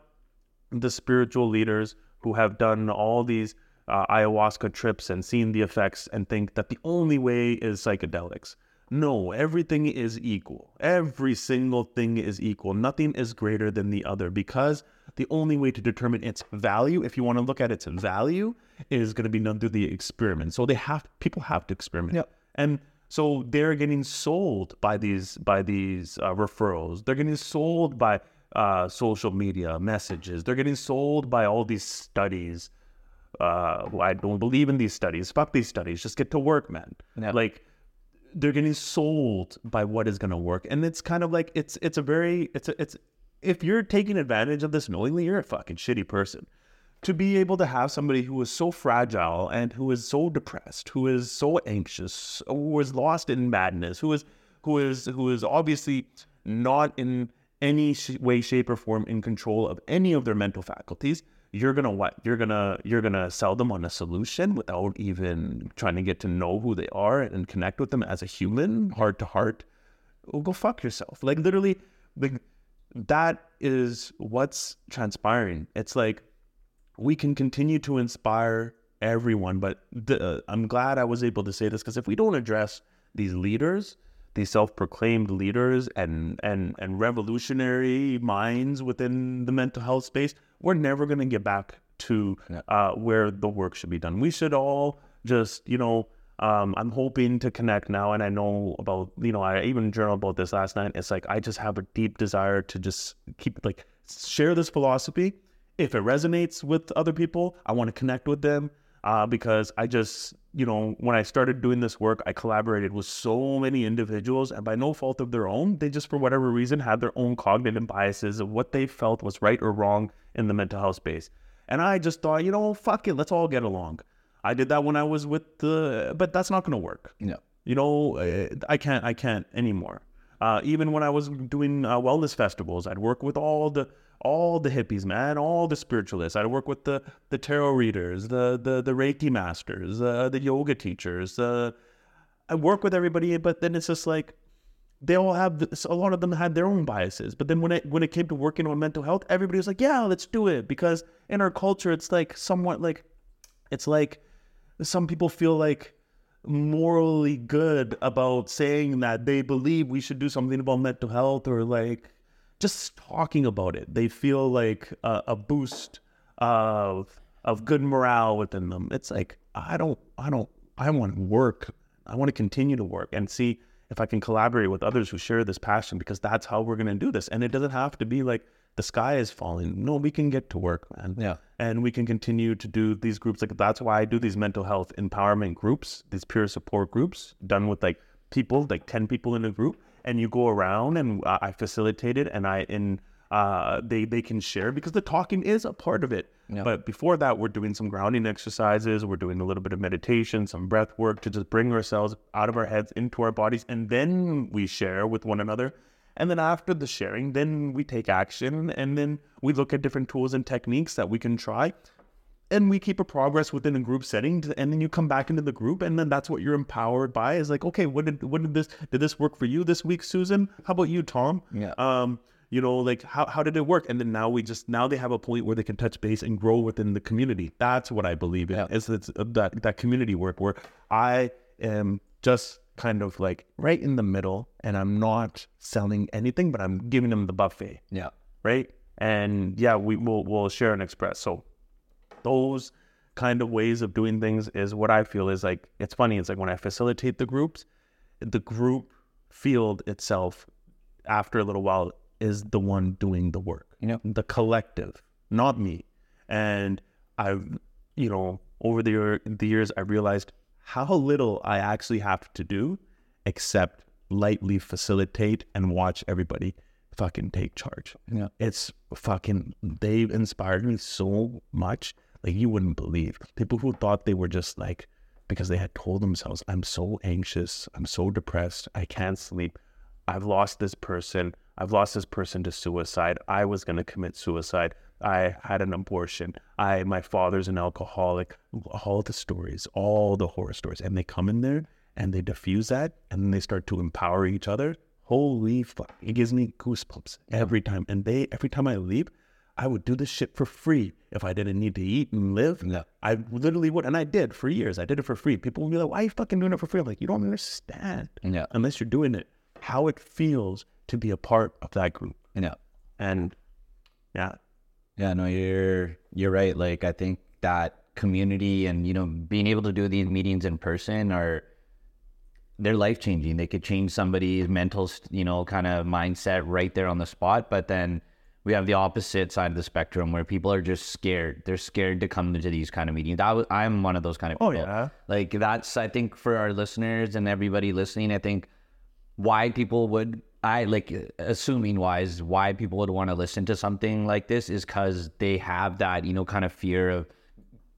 the spiritual leaders who have done all these uh, ayahuasca trips and seen the effects and think that the only way is psychedelics. No, everything is equal. Every single thing is equal. Nothing is greater than the other because the only way to determine its value, if you want to look at its value, is going to be done through the experiment. So they have people have to experiment. Yep. And so they're getting sold by these by these uh, referrals. They're getting sold by uh, social media messages. They're getting sold by all these studies. Uh, well, I don't believe in these studies. Fuck these studies. Just get to work, man. Yeah. Like they're getting sold by what is going to work, and it's kind of like it's it's a very it's a, it's if you're taking advantage of this knowingly, you're a fucking shitty person. To be able to have somebody who is so fragile and who is so depressed, who is so anxious, who is lost in madness, who is who is who is obviously not in any way, shape, or form in control of any of their mental faculties, you're gonna what? You're gonna you're gonna sell them on a solution without even trying to get to know who they are and connect with them as a human, heart to heart. Well, go fuck yourself. Like literally, like that is what's transpiring. It's like we can continue to inspire everyone, but the, uh, I'm glad I was able to say this because if we don't address these leaders, these self-proclaimed leaders and and and revolutionary minds within the mental health space, we're never going to get back to uh, where the work should be done. We should all just, you know, um, I'm hoping to connect now, and I know about, you know, I even journaled about this last night. It's like I just have a deep desire to just keep like share this philosophy. If it resonates with other people, I want to connect with them. uh, because I just, you know, when I started doing this work, I collaborated with so many individuals, and by no fault of their own, they just, for whatever reason, had their own cognitive biases of what they felt was right or wrong in the mental health space. And I just thought, you know, fuck it, let's all get along. I did that when I was with the, but that's not going to work. No. You know, uh, I can't, I can't anymore. Uh, even when I was doing uh, wellness festivals, I'd work with all the all the hippies, man, all the spiritualists. I'd work with the the tarot readers, the the the Reiki masters, uh, the yoga teachers. Uh, I work with everybody, but then it's just like they all have this, a lot of them had their own biases. But then when it when it came to working on mental health, everybody was like, "Yeah, let's do it," because in our culture, it's like somewhat like it's like some people feel like morally good about saying that they believe we should do something about mental health or like just talking about it. They feel like a, a boost of of good morale within them. It's like I don't I don't I want to work. I want to continue to work and see if I can collaborate with others who share this passion because that's how we're going to do this. And it doesn't have to be like the sky is falling. No, we can get to work, man. Yeah. And we can continue to do these groups. Like that's why I do these mental health empowerment groups, these peer support groups done with like people, like 10 people in a group. And you go around and uh, I facilitate it and I, in, uh, they, they can share because the talking is a part of it. Yeah. But before that, we're doing some grounding exercises. We're doing a little bit of meditation, some breath work to just bring ourselves out of our heads into our bodies. And then we share with one another. And then after the sharing, then we take action and then we look at different tools and techniques that we can try. And we keep a progress within a group setting, and then you come back into the group, and then that's what you're empowered by. Is like, okay, what did what did this did this work for you this week, Susan? How about you, Tom? Yeah. Um, you know, like how how did it work? And then now we just now they have a point where they can touch base and grow within the community. That's what I believe in. Yeah. Is it's that that community work where I am just kind of like right in the middle, and I'm not selling anything, but I'm giving them the buffet Yeah. right? And yeah, we will we'll share and express. So those kind of ways of doing things is what I feel is like it's funny. It's like when I facilitate the groups, the group field itself after a little while is the one doing the work. You know? the collective, not me. And I've you know over the year, the years I realized how little I actually have to do except lightly facilitate and watch everybody fucking take charge. Yeah. It's fucking, they've inspired me so much. Like you wouldn't believe. People who thought they were just like, because they had told themselves, I'm so anxious, I'm so depressed, I can't sleep. I've lost this person. I've lost this person to suicide. I was going to commit suicide. I had an abortion. I my father's an alcoholic. All the stories, all the horror stories, and they come in there and they diffuse that, and then they start to empower each other. Holy fuck! It gives me goosebumps every time. And they every time I leave, I would do this shit for free if I didn't need to eat and live. I literally would, and I did for years. I did it for free. People would be like, "Why are you fucking doing it for free?" I'm like, you don't understand. Yeah. Unless you're doing it, how it feels to be a part of that group. Yeah. And yeah, Yeah, no, you're you're right. Like I think that community and you know being able to do these meetings in person are they're life changing. They could change somebody's mental, you know, kind of mindset right there on the spot. But then we have the opposite side of the spectrum where people are just scared. They're scared to come into these kind of meetings. I was, I'm one of those kind of oh, people. Oh, yeah. Like that's I think for our listeners and everybody listening, I think why people would I like assuming wise why people would want to listen to something like this is because they have that you know kind of fear of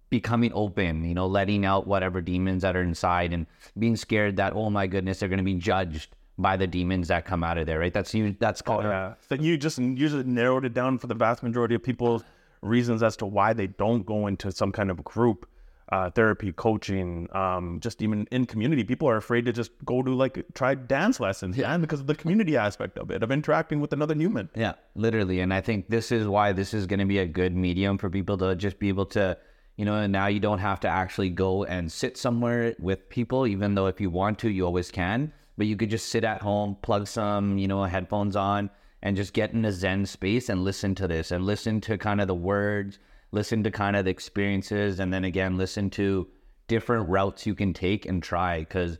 becoming open, you know, letting out whatever demons that are inside and being scared that oh my goodness they're going to be judged by the demons that come out of there, right? That's you. That's oh yeah. So you just usually narrowed it down for the vast majority of people's reasons as to why they don't go into some kind of group uh, therapy, coaching, um, just even in community. People are afraid to just go to like try dance lessons, yeah, because of the community aspect of it, of interacting with another human. Yeah, literally. And I think this is why this is going to be a good medium for people to just be able to, you know, and now you don't have to actually go and sit somewhere with people, even though if you want to, you always can. But you could just sit at home, plug some, you know, headphones on, and just get in a Zen space and listen to this and listen to kind of the words, listen to kind of the experiences, and then again, listen to different routes you can take and try. Because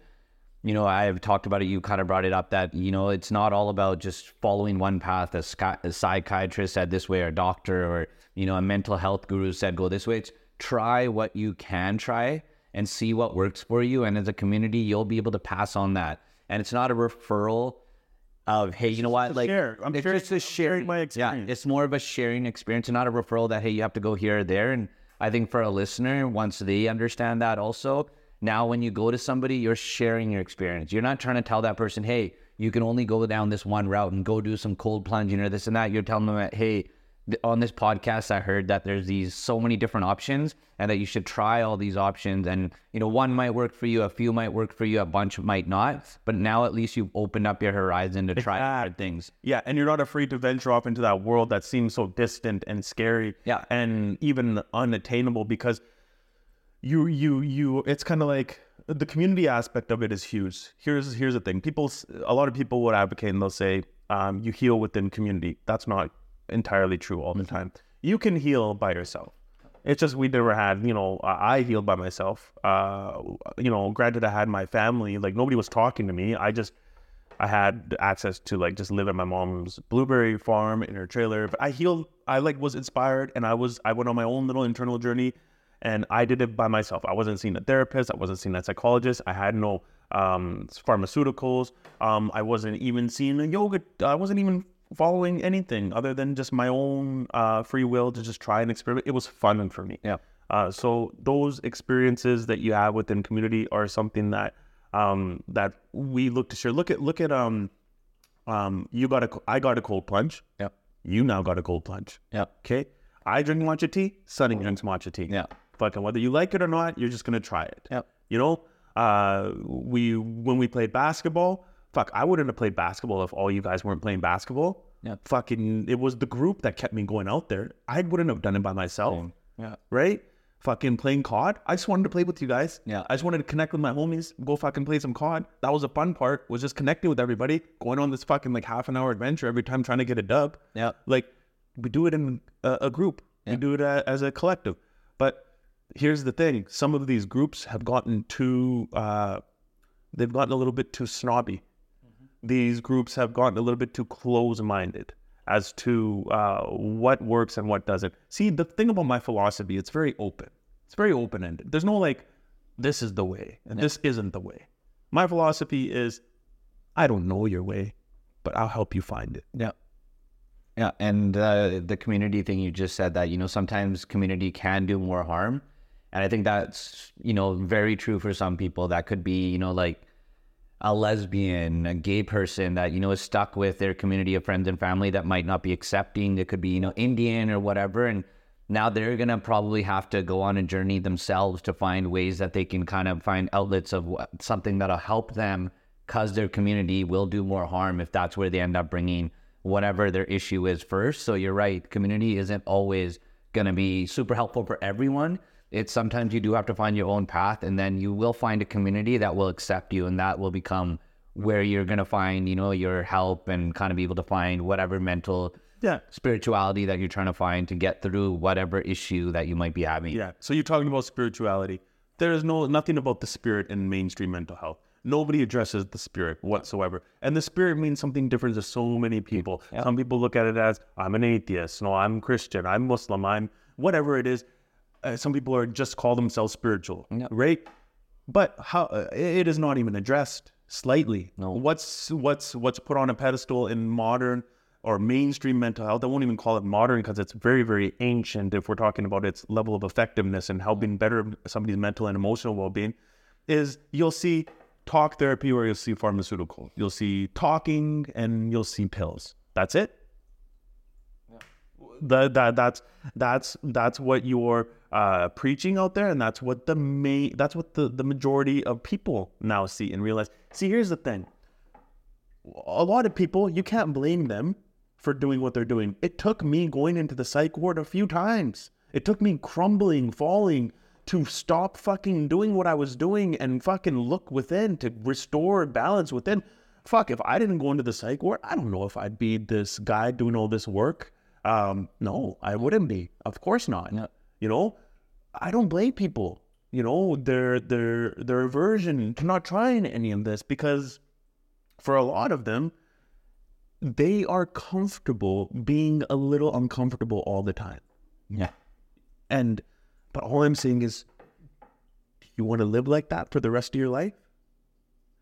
you know, I've talked about it. You kind of brought it up that you know it's not all about just following one path. A, a psychiatrist said this way, or a doctor, or you know, a mental health guru said go this way. It's try what you can try and see what works for you. And as a community, you'll be able to pass on that. And it's not a referral of hey, you know what? Like share. I'm it's just a sharing my experience. Yeah, it's more of a sharing experience and not a referral that hey, you have to go here or there. And I think for a listener, once they understand that also, now when you go to somebody, you're sharing your experience. You're not trying to tell that person, hey, you can only go down this one route and go do some cold plunging or this and that. You're telling them that, hey, on this podcast, I heard that there's these so many different options and that you should try all these options. And, you know, one might work for you, a few might work for you, a bunch might not. But now at least you've opened up your horizon to try different things. Yeah, and you're not afraid to venture off into that world that seems so distant and scary, Yeah. and even unattainable because you you you. It's kind of like the community aspect of it is huge. Here's here's the thing: people, a lot of people would advocate and they'll say um, you heal within community. That's not entirely true all the time. You can heal by yourself. It's just we never had, you know, I I healed by myself. Uh, you know, granted, I had my family. Like nobody was talking to me. I just I had access to like just live at my mom's blueberry farm in her trailer. But I healed. I like was inspired, and I was I went on my own little internal journey, and I did it by myself. I wasn't seeing a therapist. I wasn't seeing a psychologist. I had no um, pharmaceuticals. Um, I wasn't even seeing a yoga. I wasn't even following anything other than just my own uh, free will to just try and experiment. It was fun for me. Yeah. Uh, so those experiences that you have within community are something that um, that we look to share. Look at look at um um you got a I got a cold plunge. Yep. You now got a cold plunge. Yep. Okay. I drink matcha tea. Sunny drinks matcha tea. Yeah. Fucking whether you like it or not, you're just gonna try it. Yep. You know, uh, we when we played basketball, fuck, I wouldn't have played basketball if all you guys weren't playing basketball. Yep. Fucking, it was the group that kept me going out there. I wouldn't have done it by myself. Yeah. Right? Fucking playing COD. I just wanted to play with you guys. Yeah. I just wanted to connect with my homies, go fucking play some COD. That was the fun part, was just connecting with everybody, going on this fucking like half an hour adventure every time trying to get a dub. Yeah. Like, we do it in a, a group. We do it a, as a collective. But here's the thing: some of these groups have gotten too, uh, they've gotten a little bit too snobby. These groups have gotten a little bit too close-minded as to uh, what works and what doesn't. See, the thing about my philosophy, it's very open. It's very open-ended. There's no like, this is the way and this isn't the way. My philosophy is, I don't know your way, but I'll help you find it. Yeah. Yeah. And uh, the community thing you just said that, you know, sometimes community can do more harm. And I think that's, you know, very true for some people. That could be, you know, like a lesbian, a gay person that, you know, is stuck with their community of friends and family that might not be accepting. It could be, you know, Indian or whatever. And now they're going to probably have to go on a journey themselves to find ways that they can kind of find outlets of something that'll help them because their community will do more harm if that's where they end up bringing whatever their issue is first. So you're right, community isn't always going to be super helpful for everyone. It's sometimes you do have to find your own path and then you will find a community that will accept you and that will become where you're going to find, you know, your help and kind of be able to find whatever mental Yeah. spirituality that you're trying to find to get through whatever issue that you might be having. Yeah. So you're talking about spirituality. There is no nothing about the spirit in mainstream mental health. Nobody addresses the spirit whatsoever. And the spirit means something different to so many people. Some people look at it as I'm an atheist. No, I'm Christian. I'm Muslim. I'm whatever it is. Uh, some people are just call themselves spiritual, right? But how uh, it is not even addressed slightly. No. What's what's what's put on a pedestal in modern or mainstream mental health? I won't even call it modern because it's very very ancient. If we're talking about its level of effectiveness and helping better somebody's mental and emotional well being, is you'll see talk therapy or you'll see pharmaceutical. You'll see talking and you'll see pills. That's it. That, that that's that's that's what you're uh, preaching out there, and that's what the main that's what the, the majority of people now see and realize. See, here's the thing: a lot of people you can't blame them for doing what they're doing. It took me going into the psych ward a few times. It took me crumbling, falling to stop fucking doing what I was doing and fucking look within to restore balance within. Fuck, if I didn't go into the psych ward, I don't know if I'd be this guy doing all this work. Um, no, I wouldn't be. Of course not. Yeah. You know, I don't blame people. You know, their their their aversion to not trying any of this because for a lot of them, they are comfortable being a little uncomfortable all the time. Yeah. And But all I'm saying is, do you want to live like that for the rest of your life?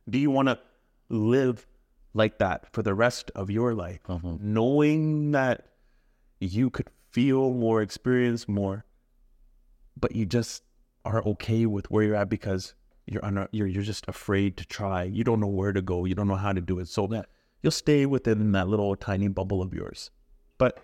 Do you want to live like that for the rest of your life, mm-hmm. knowing that you could feel more, experience more, but you just are okay with where you're at because you're un- you're you're just afraid to try. You don't know where to go. You don't know how to do it. So you'll stay within that little tiny bubble of yours. But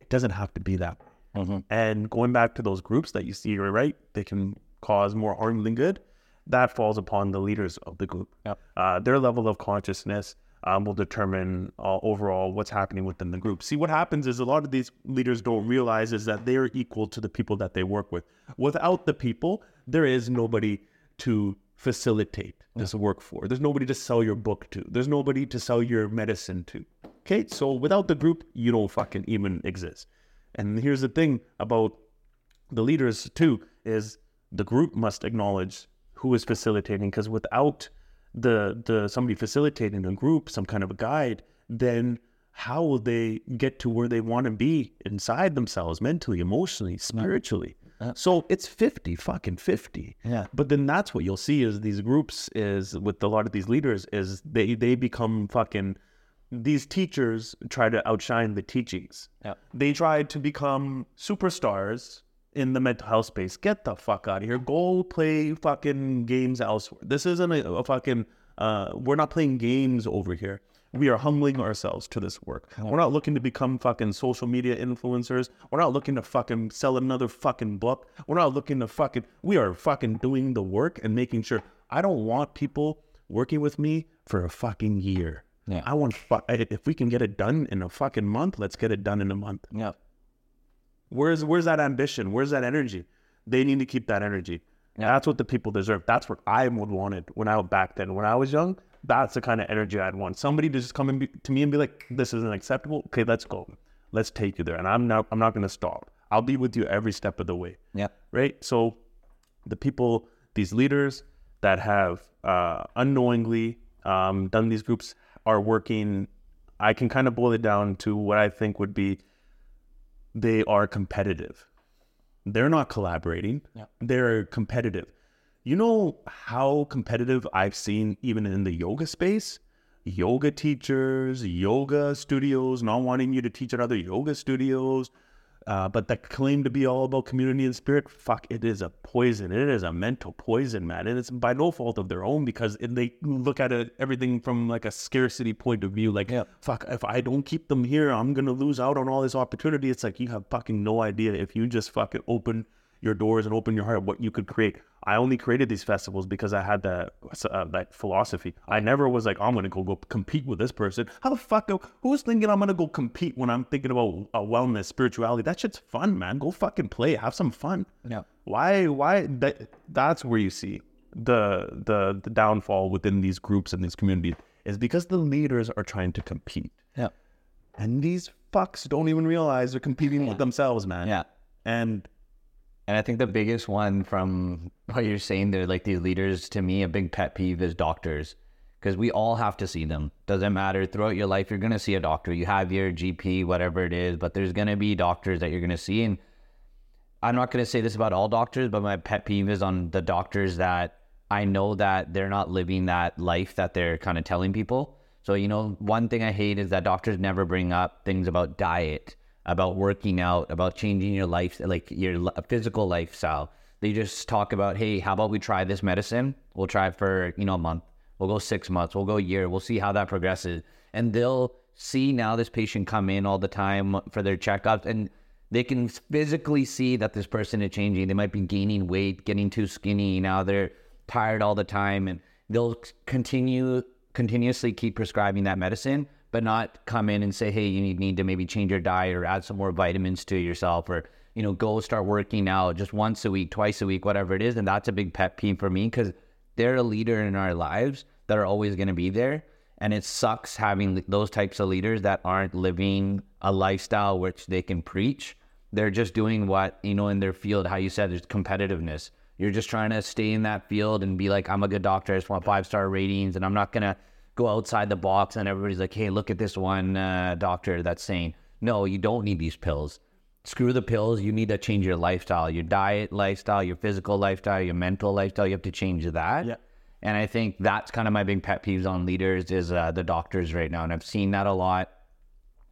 it doesn't have to be that. way. And going back to those groups that you see, right? They can cause more harm than good. That falls upon the leaders of the group. Yep. Uh, their level of consciousness um, will determine uh, overall what's happening within the group. See, what happens is a lot of these leaders don't realize is that they are equal to the people that they work with. Without the people, there is nobody to facilitate this work for. There's nobody to sell your book to. There's nobody to sell your medicine to. Okay, so without the group, you don't fucking even exist. And here's the thing about the leaders too is the group must acknowledge who is facilitating because without the the somebody facilitating a group some kind of a guide then how will they get to where they want to be inside themselves mentally emotionally spiritually so it's 50 fucking 50 Yeah. but then that's what you'll see is these groups is with a lot of these leaders is they they become fucking these teachers try to outshine the teachings Yeah. they try to become superstars in the mental health space. Get the fuck out of here. Go play fucking games elsewhere. This isn't a, a fucking. Uh, we're not playing games over here. We are humbling ourselves to this work. We're not looking to become fucking social media influencers. We're not looking to fucking sell another fucking book. We're not looking to fucking. We are fucking doing the work and making sure. I don't want people working with me for a fucking year. Yeah. I want if we can get it done in a fucking month, let's get it done in a month. Yeah. Where's where's that ambition? Where's that energy? They need to keep that energy. Yeah. That's what the people deserve. That's what I would wanted when I was back then. When I was young, that's the kind of energy I'd want. Somebody to just come and be, to me and be like, "This isn't acceptable. Okay, let's go. Let's take you there." And I'm not I'm not going to stop. I'll be with you every step of the way. Yeah. Right. So, the people, these leaders that have uh, unknowingly um, done these groups are working. I can kind of boil it down to what I think would be they are competitive. They're not collaborating. Yeah. They're competitive. You know how competitive I've seen even in the yoga space? Yoga teachers, yoga studios, not wanting you to teach at other yoga studios, uh, but that claim to be all about community and spirit. Fuck, it is a poison. It is a mental poison, man. And it's by no fault of their own because it, they look at it, everything from like a scarcity point of view. Like, Yeah. fuck, if I don't keep them here, I'm gonna lose out on all this opportunity. It's like you have fucking no idea if you just fucking open your doors and open your heart what you could create. I only created these festivals because I had that uh, that philosophy. I never was like, I'm gonna go go compete with this person. How the fuck? Who's thinking I'm gonna go compete when I'm thinking about uh, wellness, spirituality? That shit's fun, man. Go fucking play. Have some fun. Yeah. Why? Why? That, that's where you see the the the downfall within these groups and these communities is because the leaders are trying to compete, Yeah. and these fucks don't even realize they're competing with themselves, man. Yeah. And And I think the biggest one from what you're saying there, like these leaders, to me, a big pet peeve is doctors. Because we all have to see them. Doesn't matter. Throughout your life, you're going to see a doctor. You have your GP, whatever it is, but there's going to be doctors that you're going to see. And I'm not going to say this about all doctors, but my pet peeve is on the doctors that I know that they're not living that life that they're kind of telling people. So, you know, one thing I hate is that doctors never bring up things about diet, about working out, about changing your life, like your physical lifestyle. They just talk about, hey, how about we try this medicine? We'll try it for, you know, a month. We'll go six months. We'll go a year. We'll see how that progresses. And they'll see now this patient come in all the time for their checkups and they can physically see that this person is changing. They might be gaining weight, getting too skinny. Now they're tired all the time and they'll continue continuously keep prescribing that medicine, but not come in and say, hey, you need, need to maybe change your diet or add some more vitamins to yourself or, you know, go start working out just once a week, twice a week, whatever it is. And that's a big pet peeve for me because they're a leader in our lives that are always going to be there. And it sucks having those types of leaders that aren't living a lifestyle which they can preach. They're just doing what, you know, in their field, how you said, there's competitiveness. You're just trying to stay in that field and be like, I'm a good doctor. I just want five star ratings and I'm not going to go outside the box and everybody's like, hey, look at this one uh, doctor that's saying, no, you don't need these pills. screw the pills. You need to change your lifestyle, your diet, lifestyle, your physical lifestyle, your mental lifestyle. You have to change that. Yeah. And I think that's kind of my big pet peeves on leaders is uh, the doctors right now, and I've seen that a lot.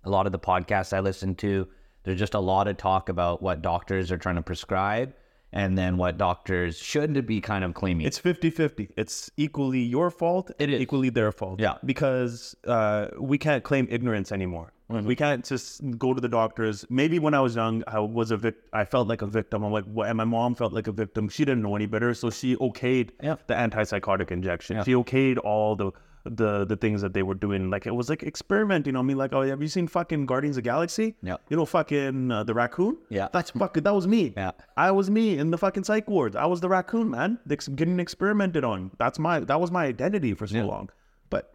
A lot of the podcasts I listen to, there's just a lot of talk about what doctors are trying to prescribe, and then what doctors should be kind of claiming. It's 50-50. It's equally your fault. It is. equally their fault. Yeah. Because uh, we can't claim ignorance anymore. Mm-hmm. We can't just go to the doctors. Maybe when I was young, I was a vic- I felt like a victim. I'm like, what? And my mom felt like a victim. She didn't know any better, so she okayed Yeah. the antipsychotic injection. She okayed all the the the things that they were doing. Like it was like experimenting on me. Like, oh, have you seen fucking Guardians of the Galaxy? Yeah. You know, fucking uh, the raccoon. Yeah. That's fucking. That was me. Yeah. I was me in the fucking psych wards. I was the raccoon man, Ex- getting experimented on. That's my that was my identity for so long. But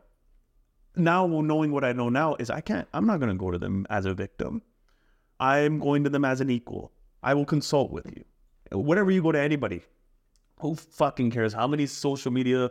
now knowing what I know now is I can't. I'm not going to go to them as a victim. I'm going to them as an equal. I will consult with you. Whenever you go to anybody, who fucking cares how many social media,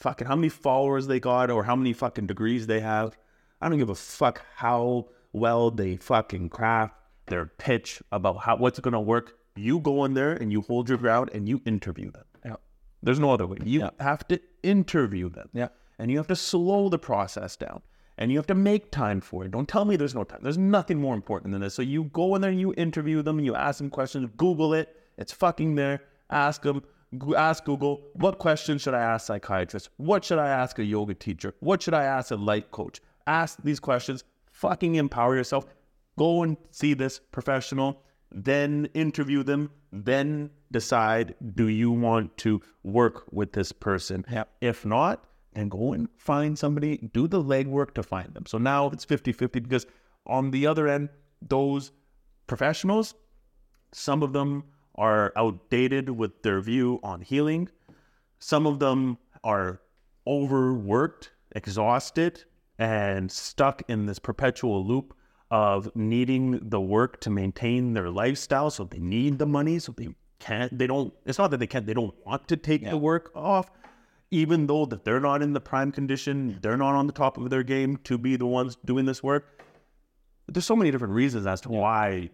fucking how many followers they got or how many fucking degrees they have? I don't give a fuck how well they fucking craft their pitch about how what's going to work. You go in there and you hold your ground and you interview them. yeah. There's no other way. You Yeah. have to interview them. Yeah. And you have to slow the process down. And you have to make time for it. Don't tell me there's no time. There's nothing more important than this. So you go in there and you interview them and you ask them questions. Google it. It's fucking there. Ask them. Go- Ask Google, what questions should I ask psychiatrists? What should I ask a yoga teacher? What should I ask a life coach? Ask these questions. Fucking empower yourself. Go and see this professional, then interview them, then decide do you want to work with this person? Yep. If not, then go and find somebody, do the legwork to find them. So now it's 50 50 because on the other end, those professionals, some of them are outdated with their view on healing. Some of them are overworked, exhausted, and stuck in this perpetual loop of needing the work to maintain their lifestyle. So they need the money. So they can't, they don't, it's not that they can't, they don't want to take the work off, even though that they're not in the prime condition, they're not on the top of their game to be the ones doing this work. There's so many different reasons as to why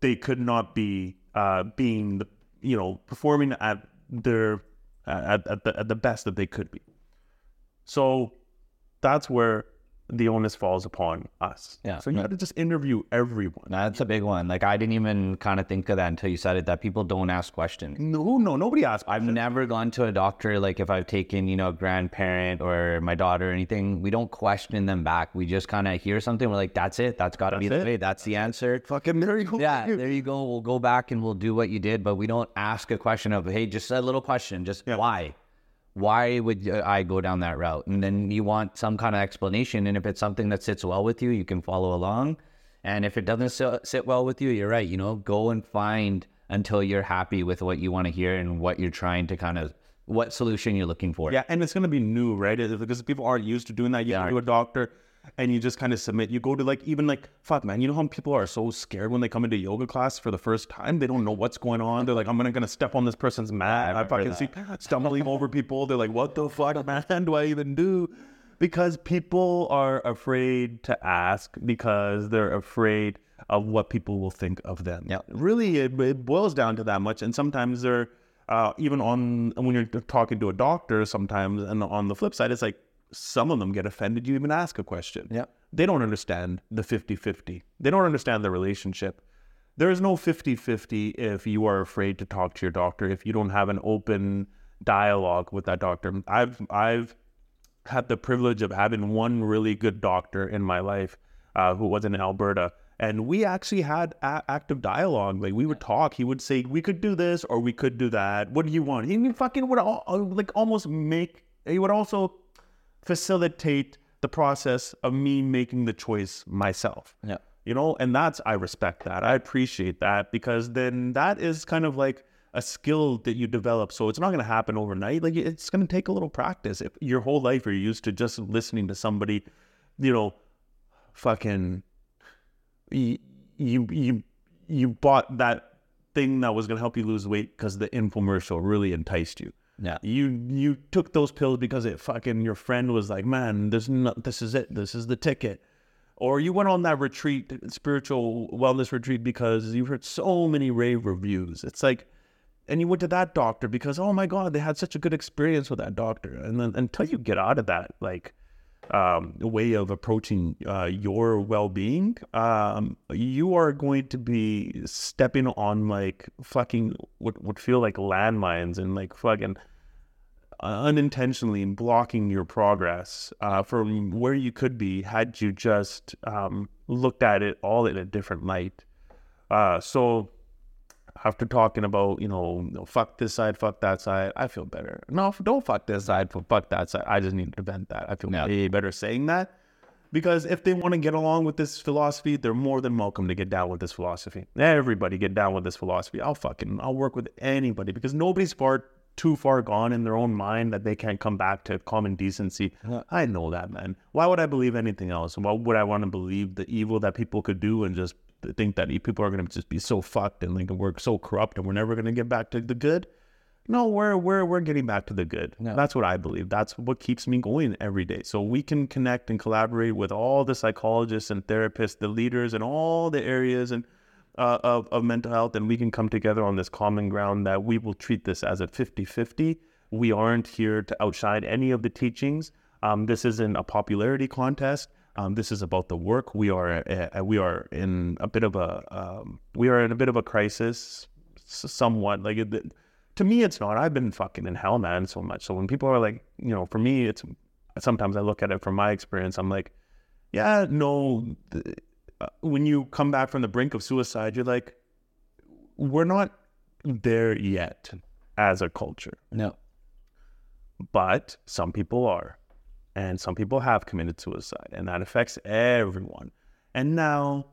they could not be uh, being the you know performing at their at, at the at the best that they could be. So that's where the onus falls upon us. Yeah. So you got to just interview everyone. That's a big one. Like I didn't even kind of think of that until you said it. That people don't ask questions. No, no, nobody asked. I've never gone to a doctor like if I've taken, you know, a grandparent or my daughter or anything, we don't question them back. We just kind of hear something. We're like, that's it. That's got to be the it. way. That's the answer. Fucking there you go. Yeah, there you go. We'll go back and we'll do what you did, but we don't ask a question of, hey, just a little question. Just Yeah. why? Why would I go down that route? And then you want some kind of explanation. And if it's something that sits well with you, you can follow along. And if it doesn't sit, well with you, you're right. You know, go and find until you're happy with what you want to hear and what you're trying to kind of, what solution you're looking for. Yeah, and it's gonna be new, right? Because people aren't used to doing that. You They go to a doctor and you just kind of submit. You go to like even like fuck man, you know how people are so scared when they come into yoga class for the first time? They don't know what's going on. They're like, I'm gonna gonna step on this person's mat. I, remember fucking see stumbling over people. They're like, what the fuck, man, do I even do? Because people are afraid to ask because they're afraid of what people will think of them. Yeah. Really, it, it boils down to that much. And sometimes they're uh, even on when you're talking to a doctor. Sometimes, and on the flip side, it's like some of them get offended. You even ask a question. Yeah. They don't understand the 50-50. They don't understand the relationship. There is no 50-50 if you are afraid to talk to your doctor. If you don't have an open dialogue with that doctor. I've I've had the privilege of having one really good doctor in my life uh, who was in Alberta. And we actually had a- active dialogue. Like we would talk. He would say, "We could do this, or we could do that. What do you want?" He fucking would al- uh, like almost make. He would also facilitate the process of me making the choice myself. Yeah. You know, and that's I respect that. I appreciate that because then that is kind of like a skill that you develop. So it's not going to happen overnight. Like it's going to take a little practice. If your whole life you're used to just listening to somebody, you know, fucking you you you, you bought that thing that was going to help you lose weight because the infomercial really enticed you. Yeah. You you took those pills because it fucking your friend was like, man, this not this is it. This is the ticket. or you went on that retreat, spiritual wellness retreat, because you've heard so many rave reviews. It's like, and you went to that doctor because oh my god, they had such a good experience with that doctor. And then until you get out of that, like um, way of approaching uh, your well-being, um, you are going to be stepping on like fucking what would feel like landmines and like fucking unintentionally blocking your progress uh, from where you could be had you just um, looked at it all in a different light. Uh, so after talking about you know fuck this side, fuck that side, I feel better. No, don't fuck this side, fuck that side. I just need to vent that. I feel Yeah. way better saying that. Because if they want to get along with this philosophy, they're more than welcome to get down with this philosophy. Everybody get down with this philosophy. I'll fucking I'll work with anybody because nobody's far too far gone in their own mind that they can't come back to common decency. I know that, man. Why would I believe anything else? Why would I want to believe the evil that people could do and just think that people are going to just be so fucked and like we're so corrupt and we're never going to get back to the good? No, we're we're we're getting back to the good. That's what I believe. That's what keeps me going every day. So we can connect and collaborate with all the psychologists and therapists, the leaders in all the areas and uh, of, of mental health, and we can come together on this common ground that we will treat this as a 50-50. We aren't here to outshine any of the teachings. Um, this isn't a popularity contest. Um, this is about the work. We are uh, we are in a bit of a um, we are in a bit of a crisis, somewhat. Like it, to me it's not. I've been fucking in hell man so much. So when people are like you know for me it's sometimes i look at it from my experience. I'm like yeah no th- uh, when you come back from the brink of suicide you're like we're not there yet as a culture. No. but some people are and some people have committed suicide and that affects everyone. And now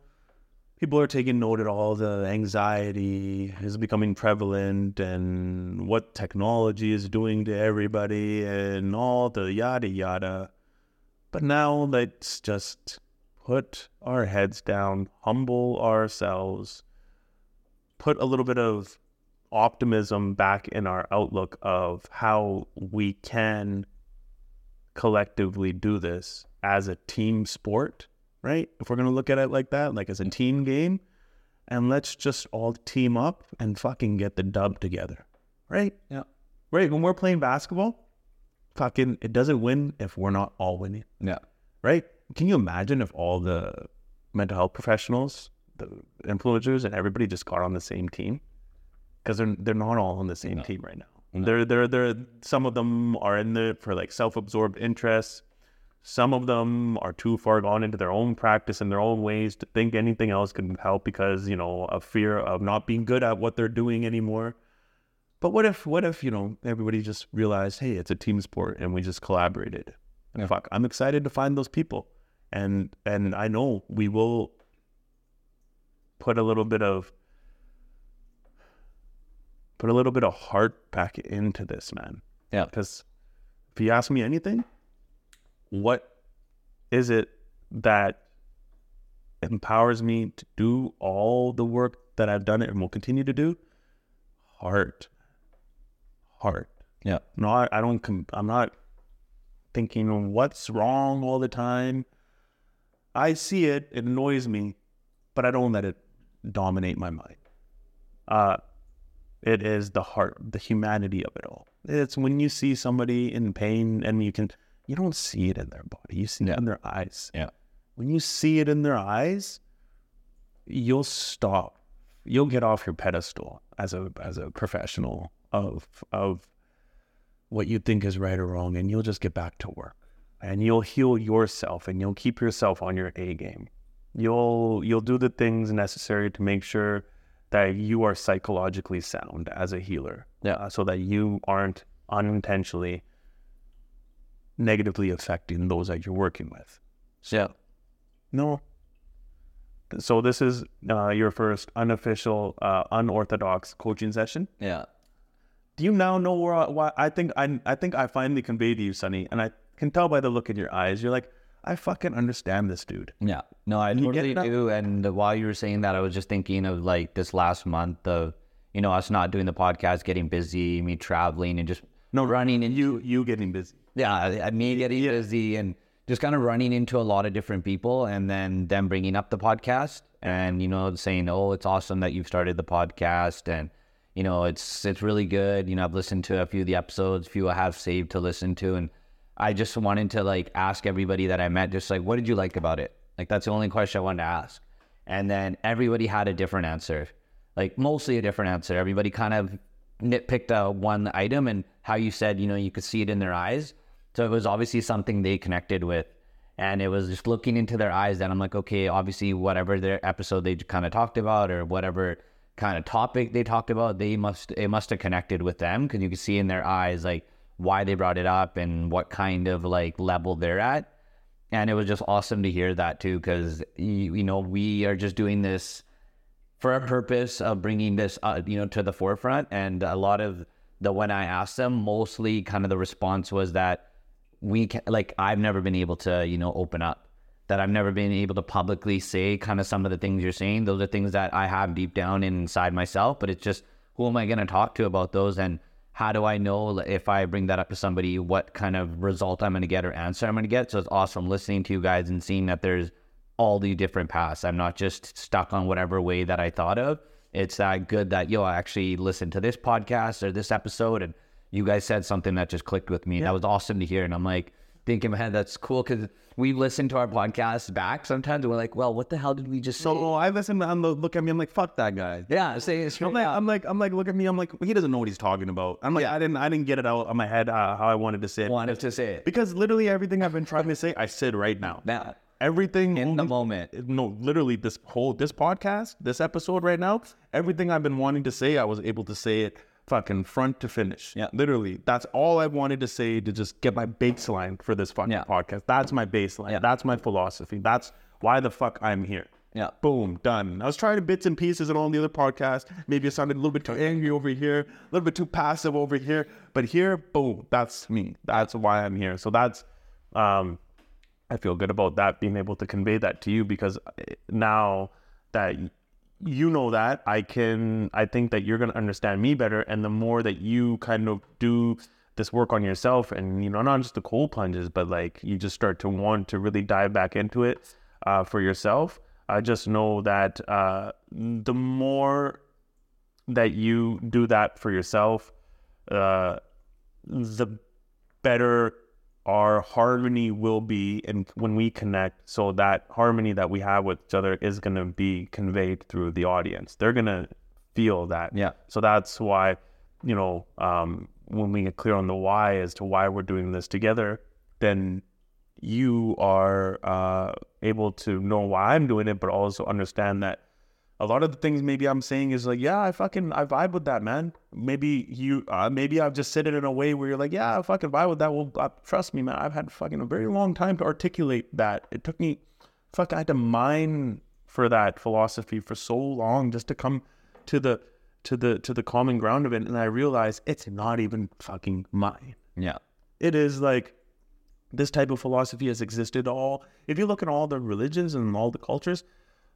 people are taking note of all the anxiety is becoming prevalent and what technology is doing to everybody and all the yada yada. But now let's just put our heads down humble ourselves put a little bit of optimism back in our outlook of how we can collectively do this as a team sport, right? If we're going to look at it like that, like as a team game, and let's just all team up and fucking get the dub together, right? Yeah. Right. When we're playing basketball, fucking, it doesn't win if we're not all winning, Yeah. right? Can you imagine if all the mental health professionals, the influencers, and everybody just got on the same team? Because they're they're not all on the same team right now. They're they're they're some of them are in there for like self-absorbed interests. Some of them are too far gone into their own practice and their own ways to think anything else can help because you know a fear of not being good at what they're doing anymore. But what if what if you know everybody just realized, hey, it's a team sport and we just collaborated. And fuck, I'm excited to find those people, and and I know we will put a little bit of put a little bit of heart back into this, man. Yeah. Because if you ask me anything, what is it that empowers me to do all the work that I've done it and will continue to do? Heart. Heart. Yeah. No, I, I don't. Com- I'm not thinking what's wrong all the time. I see it. It annoys me, but I don't let it dominate my mind. Uh, it is the heart, the humanity of it all. It's when you see somebody in pain and you can, you don't see it in their body. You see it in their eyes. Yeah. When you see it in their eyes, you'll stop. You'll get off your pedestal as a as a professional of of what you think is right or wrong, and you'll just get back to work. And you'll heal yourself, and you'll keep yourself on your A game. You'll you'll do the things necessary to make sure that you are psychologically sound as a healer. Yeah. uh, so that you aren't unintentionally negatively affecting those that you're working with. Yeah. No. So this is uh, your first unofficial, uh, unorthodox coaching session. Yeah. Do you now know where I, why I think I I think I finally conveyed to you, Sunny, and I can tell by the look in your eyes. You're like, I fucking understand this dude. Yeah. No, I get totally do. And while you were saying that, I was just thinking of like this last month of, you know, us not doing the podcast, getting busy, me traveling and just No, running and You you getting busy. yeah, me getting busy and just kind of running into a lot of different people and then them bringing up the podcast and, you know, saying, oh, it's awesome that you've started the podcast and, you know, it's it's really good. You know, I've listened to a few of the episodes, few I have saved to listen to. And I just wanted to like ask everybody that I met, just like, what did you like about it? Like, that's the only question I wanted to ask. And then everybody had a different answer, like mostly a different answer. Everybody kind of nitpicked uh, one item and how you said, you know, you could see it in their eyes. So it was obviously something they connected with. And it was just looking into their eyes that I'm like, okay, obviously, whatever their episode they kind of talked about or whatever kind of topic they talked about, they must, it must have connected with them because you could see in their eyes, like, why they brought it up and what kind of like level they're at. And it was just awesome to hear that too, because, you, you know, we are just doing this for a purpose of bringing this, uh, you know, to the forefront. And a lot of the when I asked them, mostly kind of the response was that we can like I've never been able to you know open up that I've never been able to publicly say kind of some of the things you're saying. Those are things that I have deep down inside myself, but it's just who am I going to talk to about those and how do I know if I bring that up to somebody what kind of result I'm going to get or answer I'm going to get. So it's awesome listening to you guys and seeing that there's all the different paths. I'm not just stuck on whatever way that I thought of. It's that good that yo, I actually listened to this podcast or this episode and you guys said something that just clicked with me. Yeah. That was awesome to hear. And I'm like, thinking, man, that's cool because we listen to our podcast back sometimes and we're like, well, what the hell did we just say? So I listen I'm the, look at me, I'm like, fuck that guy. Yeah, say it I'm like, I'm like, I'm like, look at me, I'm like, he doesn't know what he's talking about. I'm like, yeah. I didn't, I didn't get it out of my head uh, how I wanted to say it. Wanted to say it because literally everything I've been trying to say, I said right now. Now, everything in the moment. No, literally, this whole this podcast, this episode right now, everything I've been wanting to say, I was able to say it fucking front to finish. Yeah. Literally. That's all I wanted to say to just get my baseline for this fucking yeah. podcast. That's my baseline. Yeah. That's my philosophy. That's why the fuck I'm here. Yeah. Boom. Done. I was trying to bits and pieces and all the other podcasts. Maybe I sounded a little bit too angry over here, a little bit too passive over here. But here, boom, that's me. That's why I'm here. So that's um I feel good about that, being able to convey that to you because eh, now that you know that i can i think that you're going to understand me better and the more that you kind of do this work on yourself and you know not just the cold plunges but like you just start to want to really dive back into it uh, for yourself i just know that uh, the more that you do that for yourself uh, the better our harmony will be and when we connect. So that harmony that we have with each other is going to be conveyed through the audience. They're going to feel that. Yeah. So that's why you know um, when we get clear on the why as to why we're doing this together then you are uh, able to know why i'm doing it but also understand that a lot of the things maybe I'm saying is like, yeah, I fucking I vibe with that, man. Maybe you, uh, maybe I've just said it in a way where you're like, yeah, I fucking vibe with that. Well, uh, trust me, man. I've had fucking a very long time to articulate that. It took me, fuck, I had to mine for that philosophy for so long just to come to the to the to the common ground of it, and I realized it's not even fucking mine. Yeah, it is like this type of philosophy has existed all. If you look at all the religions and all the cultures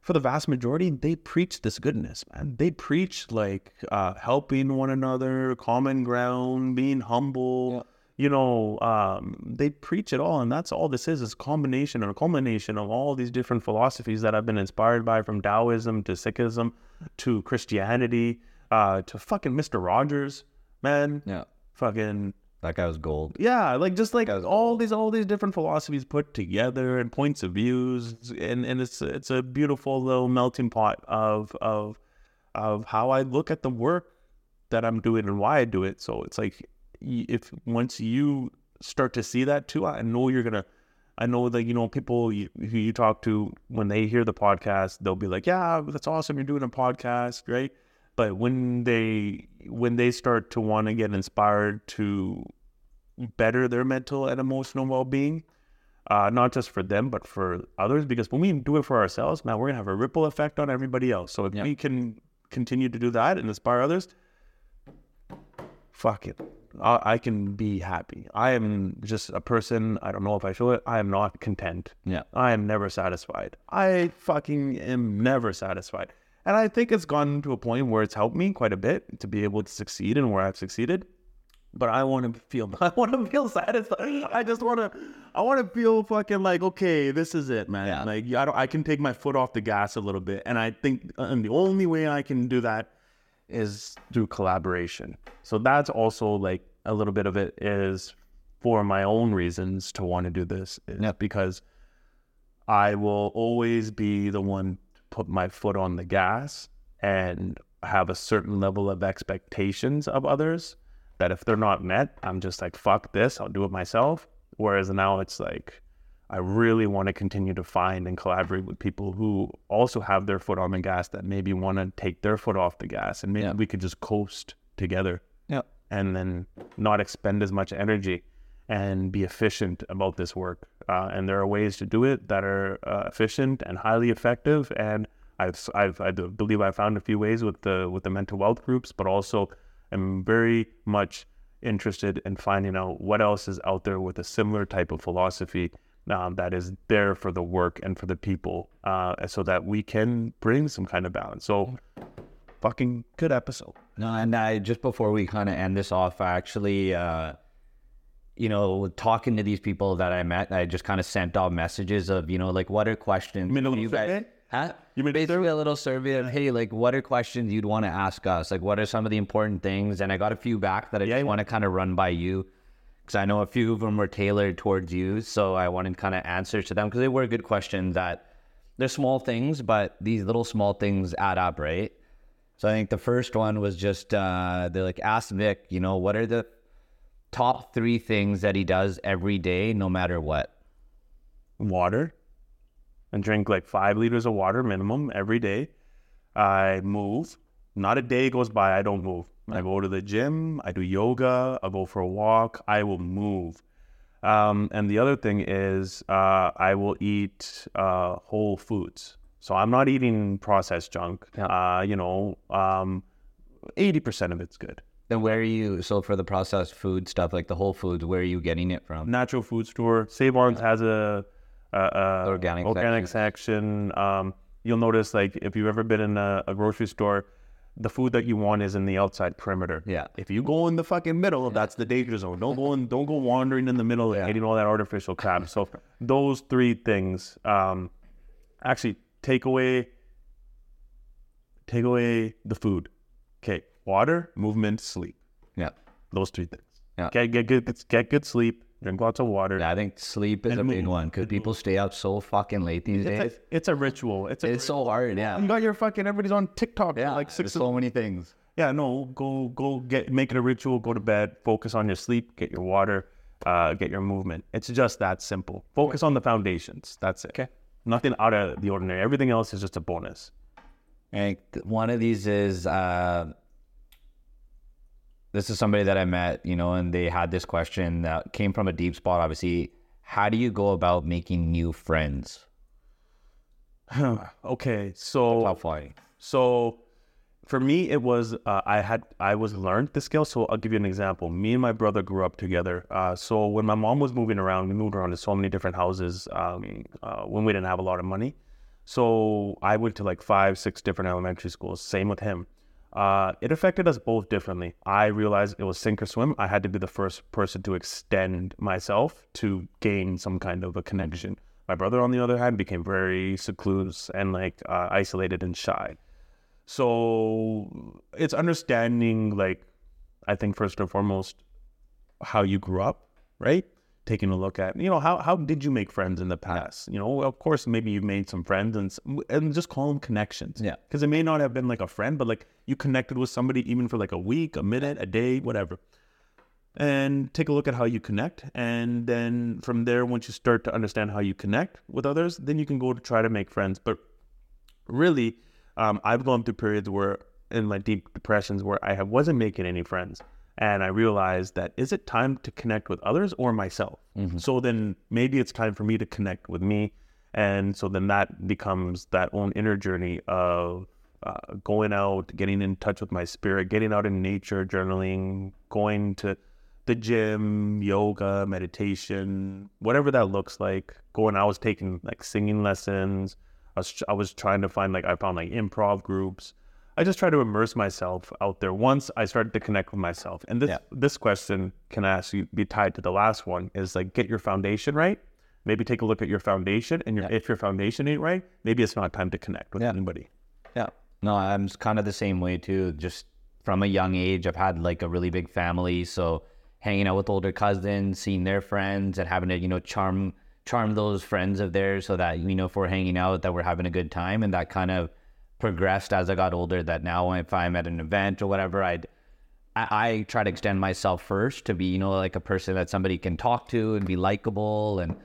for the vast majority, they preach this goodness, man. They preach like uh, helping one another, common ground, being humble. Yeah. You know, um, they preach it all, and that's all this is: is a combination or culmination of all these different philosophies that I've been inspired by, from Taoism to Sikhism to Christianity uh, to fucking Mister Rogers, man. Yeah, fucking that guy was gold. Yeah, like just like all these all these different philosophies put together and points of views, and and it's it's a beautiful little melting pot of of of how I look at the work that I'm doing and why I do it. So it's like if once you start to see that too, I know you're gonna. I know that you know people you, who you talk to when they hear the podcast, they'll be like, "Yeah, that's awesome. You're doing a podcast, right?" But when they when they start to want to get inspired to better their mental and emotional well being, uh, not just for them but for others, because when we do it for ourselves, man, we're gonna have a ripple effect on everybody else. So if we can continue to do that and inspire others, fuck it. I, I can be happy. I am just a person. I don't know if I feel it. I am not content. Yeah. I am never satisfied. I fucking am never satisfied. And I think it's gone to a point where it's helped me quite a bit to be able to succeed and where I've succeeded. But I want to feel, I want to feel satisfied. I just want to, I want to feel fucking like okay, this is it, man. Yeah. Like I don't, I can take my foot off the gas a little bit, and I think, uh, and the only way I can do that is through collaboration. So that's also like a little bit of it is for my own reasons to want to do this, is Yep. because I will always be the one put my foot on the gas and have a certain level of expectations of others that if they're not met, I'm just like, fuck this, I'll do it myself. Whereas now it's like, I really want to continue to find and collaborate with people who also have their foot on the gas that maybe want to take their foot off the gas and maybe Yeah. we could just coast together Yeah. and then not expend as much energy and be efficient about this work. Uh, and there are ways to do it that are uh, efficient and highly effective. And I've, I've, I believe I found a few ways with the with the mental wealth groups, but also am very much interested in finding out what else is out there with a similar type of philosophy um, that is there for the work and for the people, uh, so that we can bring some kind of balance. So, fucking good episode. No, and I just before we kind of end this off, I actually, uh, you know, talking to these people that I met, I just kind of sent out messages of, you know, like what are questions You mean you guys, huh? You mean a basically a little survey of, hey, like what are questions you'd want to ask us? Like what are some of the important things? And I got a few back that I Yeah, just yeah. want to kind of run by you because I know a few of them were tailored towards you, so I wanted kind of answers to them because they were good questions that they're small things, but these little small things add up, right? So I think the first one was just uh, they like ask Vick, you know, what are the top three things that he does every day, no matter what? water and drink like five liters of water minimum every day. I move. Not a day goes by I don't move. I go to the gym. I do yoga. I go for a walk. I will move. Um, and the other thing is uh, I will eat uh, whole foods. So I'm not eating processed junk. Uh, you know, um, 80% of it's good. Then where are you? So for the processed food stuff, like the Whole Foods, where are you getting it from? natural food store. Save Arms has a, a, a Organic organic section. Um, you'll notice like if you've ever been in a, a grocery store, the food that you want is in the outside perimeter. Yeah. If you go in the fucking middle, that's the danger zone. Don't go in, don't go wandering in the middle and eating all that artificial crap. So those three things, um, actually take away, take away the food. Okay, water, movement, sleep. Yeah. Those three things. Yeah. Get get good get good sleep. Drink lots of water. I think sleep is And a big one because people stay up so fucking late these days. It's a, it's a ritual. It's a It's so hard, Yeah. you got your fucking everybody's on TikTok. Yeah, like like six. so many things. yeah, no, go go get make it a ritual. Go to bed. Focus on your sleep. Get your water. Uh, get your movement. It's just that simple. Focus on the foundations. That's it. Okay. Nothing out of the ordinary. Everything else is just a bonus. And one of these is uh, this is somebody that I met, you know, and they had this question that came from a deep spot. Obviously, how do you go about making new friends? okay, so? So for me, it was uh, I had I was learned the skill. So I'll give you an example. Me and my brother grew up together. Uh, so when my mom was moving around, we moved around to so many different houses um, uh, when we didn't have a lot of money. So I went to like five, six different elementary schools. Same with him. Uh, it affected us both differently. I realized it was sink or swim. I had to be the first person to extend myself to gain some kind of a connection. My brother, on the other hand, became very secluded and like uh, isolated and shy. So it's understanding, like, I think first and foremost, how you grew up, right? Taking a look at, you know, how, how did you make friends in the past? You know, of course, maybe you've made some friends and, and just call them connections. Yeah. Because it may not have been like a friend, but like you connected with somebody even for like a week, a minute, a day, whatever. And take a look at how you connect. And then from there, once you start to understand how you connect with others, then you can go to try to make friends. But really, um, I've gone through periods where in my deep depressions where I wasn't making any friends. And I realized that is it time to connect with others or myself? So then maybe it's time for me to connect with me. And so then that becomes that own inner journey of uh, going out, getting in touch with my spirit, getting out in nature, journaling, going to the gym, yoga, meditation, whatever that looks like. Going, I was taking like singing lessons. I was I was trying to find like I found like improv groups. I just try to immerse myself out there once I started to connect with myself. And this Yeah. this question can actually be tied to the last one is like get your foundation right. Maybe take a look at your foundation and your, Yeah. if your foundation ain't right, maybe it's not time to connect with Yeah. anybody. Yeah. No, I'm kind of the same way too. Just from a young age, I've had like a really big family, so hanging out with older cousins, seeing their friends, and having to you know charm charm those friends of theirs, so that you know if we're hanging out, that we're having a good time, and that kind of progressed as I got older. That now, if I'm at an event or whatever, I'd I, I try to extend myself first to be, you know, like a person that somebody can talk to and be likable. And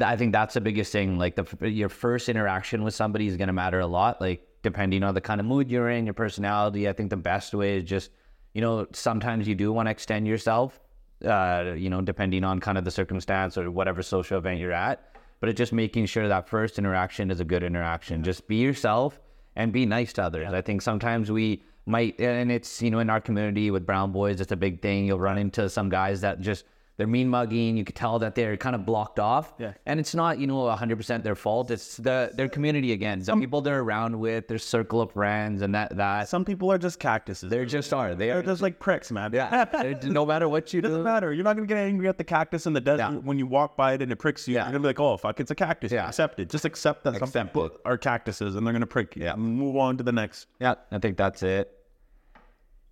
I think that's the biggest thing. Like the your first interaction with somebody is going to matter a lot. Like depending on the kind of mood you're in, your personality. I think the best way is just, you know, sometimes you do want to extend yourself. Uh, you know, depending on kind of the circumstance or whatever social event you're at. But it's just making sure that first interaction is a good interaction. Just be yourself and be nice to others. I think sometimes we might, and it's, you know, in our community with brown boys, it's a big thing. You'll run into some guys that just, they're mean mugging. You could tell that they're kind of blocked off. Yeah. And it's not, you know, 100% their fault. It's the their community again, the people they're around with, their circle of friends, and that, that. Some people are just cactuses. They just are. They They're are just like pricks, man. Yeah. No matter what you do. It doesn't matter. You're not gonna get angry at the cactus in the desert Yeah. when you walk by it and it pricks you. Yeah. You're gonna be like, "Oh, fuck, it's a cactus." Yeah. Accept it. Just accept that some people it. are cactuses and they're gonna prick you. Yeah. Move on to the next. Yeah, I think that's it.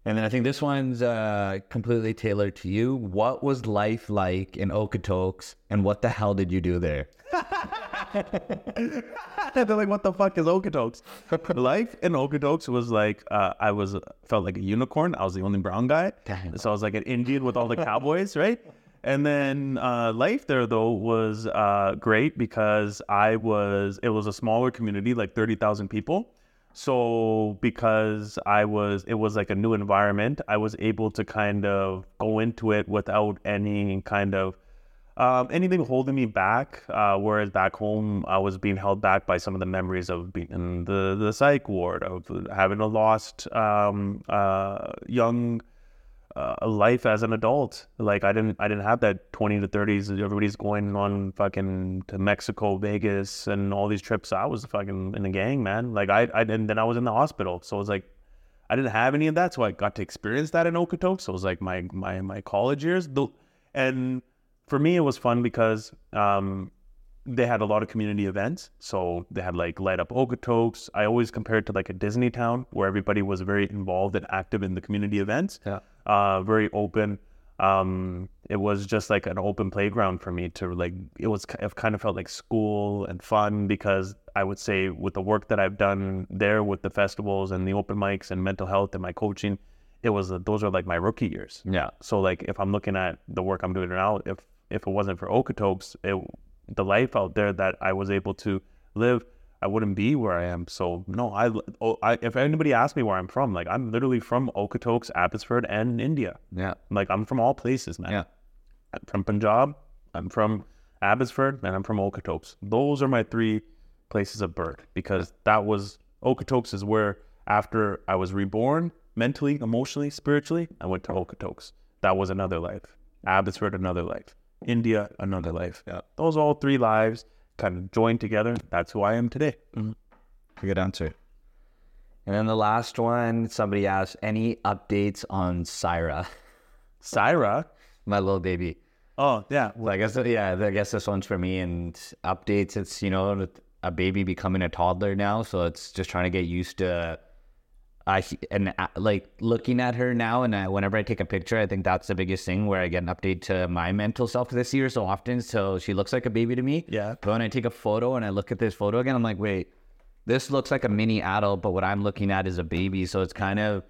And then I think this one's uh, completely tailored to you. What was life like in Okotoks, and what the hell did you do there? They're like, "What the fuck is Okotoks?" Life in Okotoks was like, uh, I was felt like a unicorn. I was the only brown guy, Damn. so I was like an Indian with all the cowboys, right? And then uh, life there though was uh, great because I was. It was a smaller community, like thirty thousand people. So because I was, it was like a new environment. I was able to kind of go into it without any kind of um, anything holding me back. Uh, whereas back home, I was being held back by some of the memories of being in the, the psych ward, of having a lost um, uh, young uh, life as an adult. Like I didn't, I didn't have that twenty to thirties. Everybody's going on fucking to Mexico, Vegas, and all these trips. I was fucking in the gang, man. Like I, I, and then I was in the hospital. So it was like I didn't have any of that, so I got to experience that in Okotoks. So it was like my my my college years. The- And for me, it was fun because um, they had a lot of community events. So they had like light up Okotoks. I always compared to like a Disney town where everybody was very involved and active in the community events. Yeah. Uh, very open. Um, it was just like an open playground for me to like. It was it kind of felt like school and fun because I would say with the work that I've done there with the festivals and the open mics and mental health and my coaching, it was those are like my rookie years. Yeah. So like if I'm looking at the work I'm doing now, if if it wasn't for Okotoks, it, the life out there that I was able to live, I wouldn't be where I am. So no, I, oh, I if anybody asks me where I'm from, like I'm literally from Okotoks, Abbotsford, and India. Yeah. Like I'm from all places, man. Yeah. I'm from Punjab, I'm from Abbotsford, and I'm from Okotoks. Those are my three places of birth because that was Okotoks is where after I was reborn mentally, emotionally, spiritually, I went to Okotoks. That was another life. Abbotsford, another life. India, another life. Yeah. Those all three lives kind of joined together. That's who I am today. Mm-hmm. Good answer. And then the last one, somebody asked, any updates on Syra, Syra. my little baby? Oh, yeah. Well, I guess yeah, I guess this one's for me. And updates, it's you know a baby becoming a toddler now, so it's just trying to get used to. I and uh, like looking at her now, and I, whenever I take a picture, I think that's the biggest thing where I get an update to my mental self this year so often. So she looks like a baby to me. Yeah. But when I take a photo and I look at this photo again, I'm like, wait, this looks like a mini adult, but what I'm looking at is a baby. So it's kind of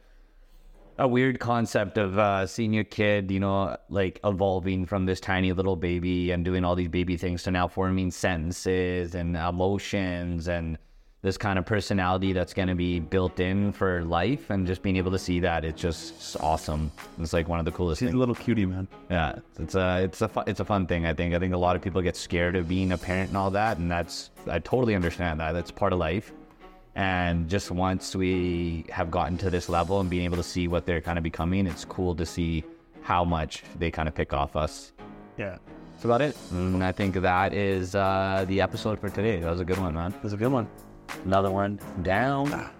a weird concept of uh, seeing your kid, you know, like evolving from this tiny little baby and doing all these baby things to now forming sentences and emotions and this kind of personality that's going to be built in for life and just being able to see that it's just awesome. It's like one of the coolest She's things. a little cutie, man. Yeah, it's a it's a fu- it's a fun thing. I think I think a lot of people get scared of being a parent and all that, and that's I totally understand that. That's part of life. And just once we have gotten to this level and being able to see what they're kind of becoming, it's cool to see how much they kind of pick off us. Yeah. That's about it. And I think that is uh, the episode for today. That was a good one, man. That was a good one. Another one down. Ah.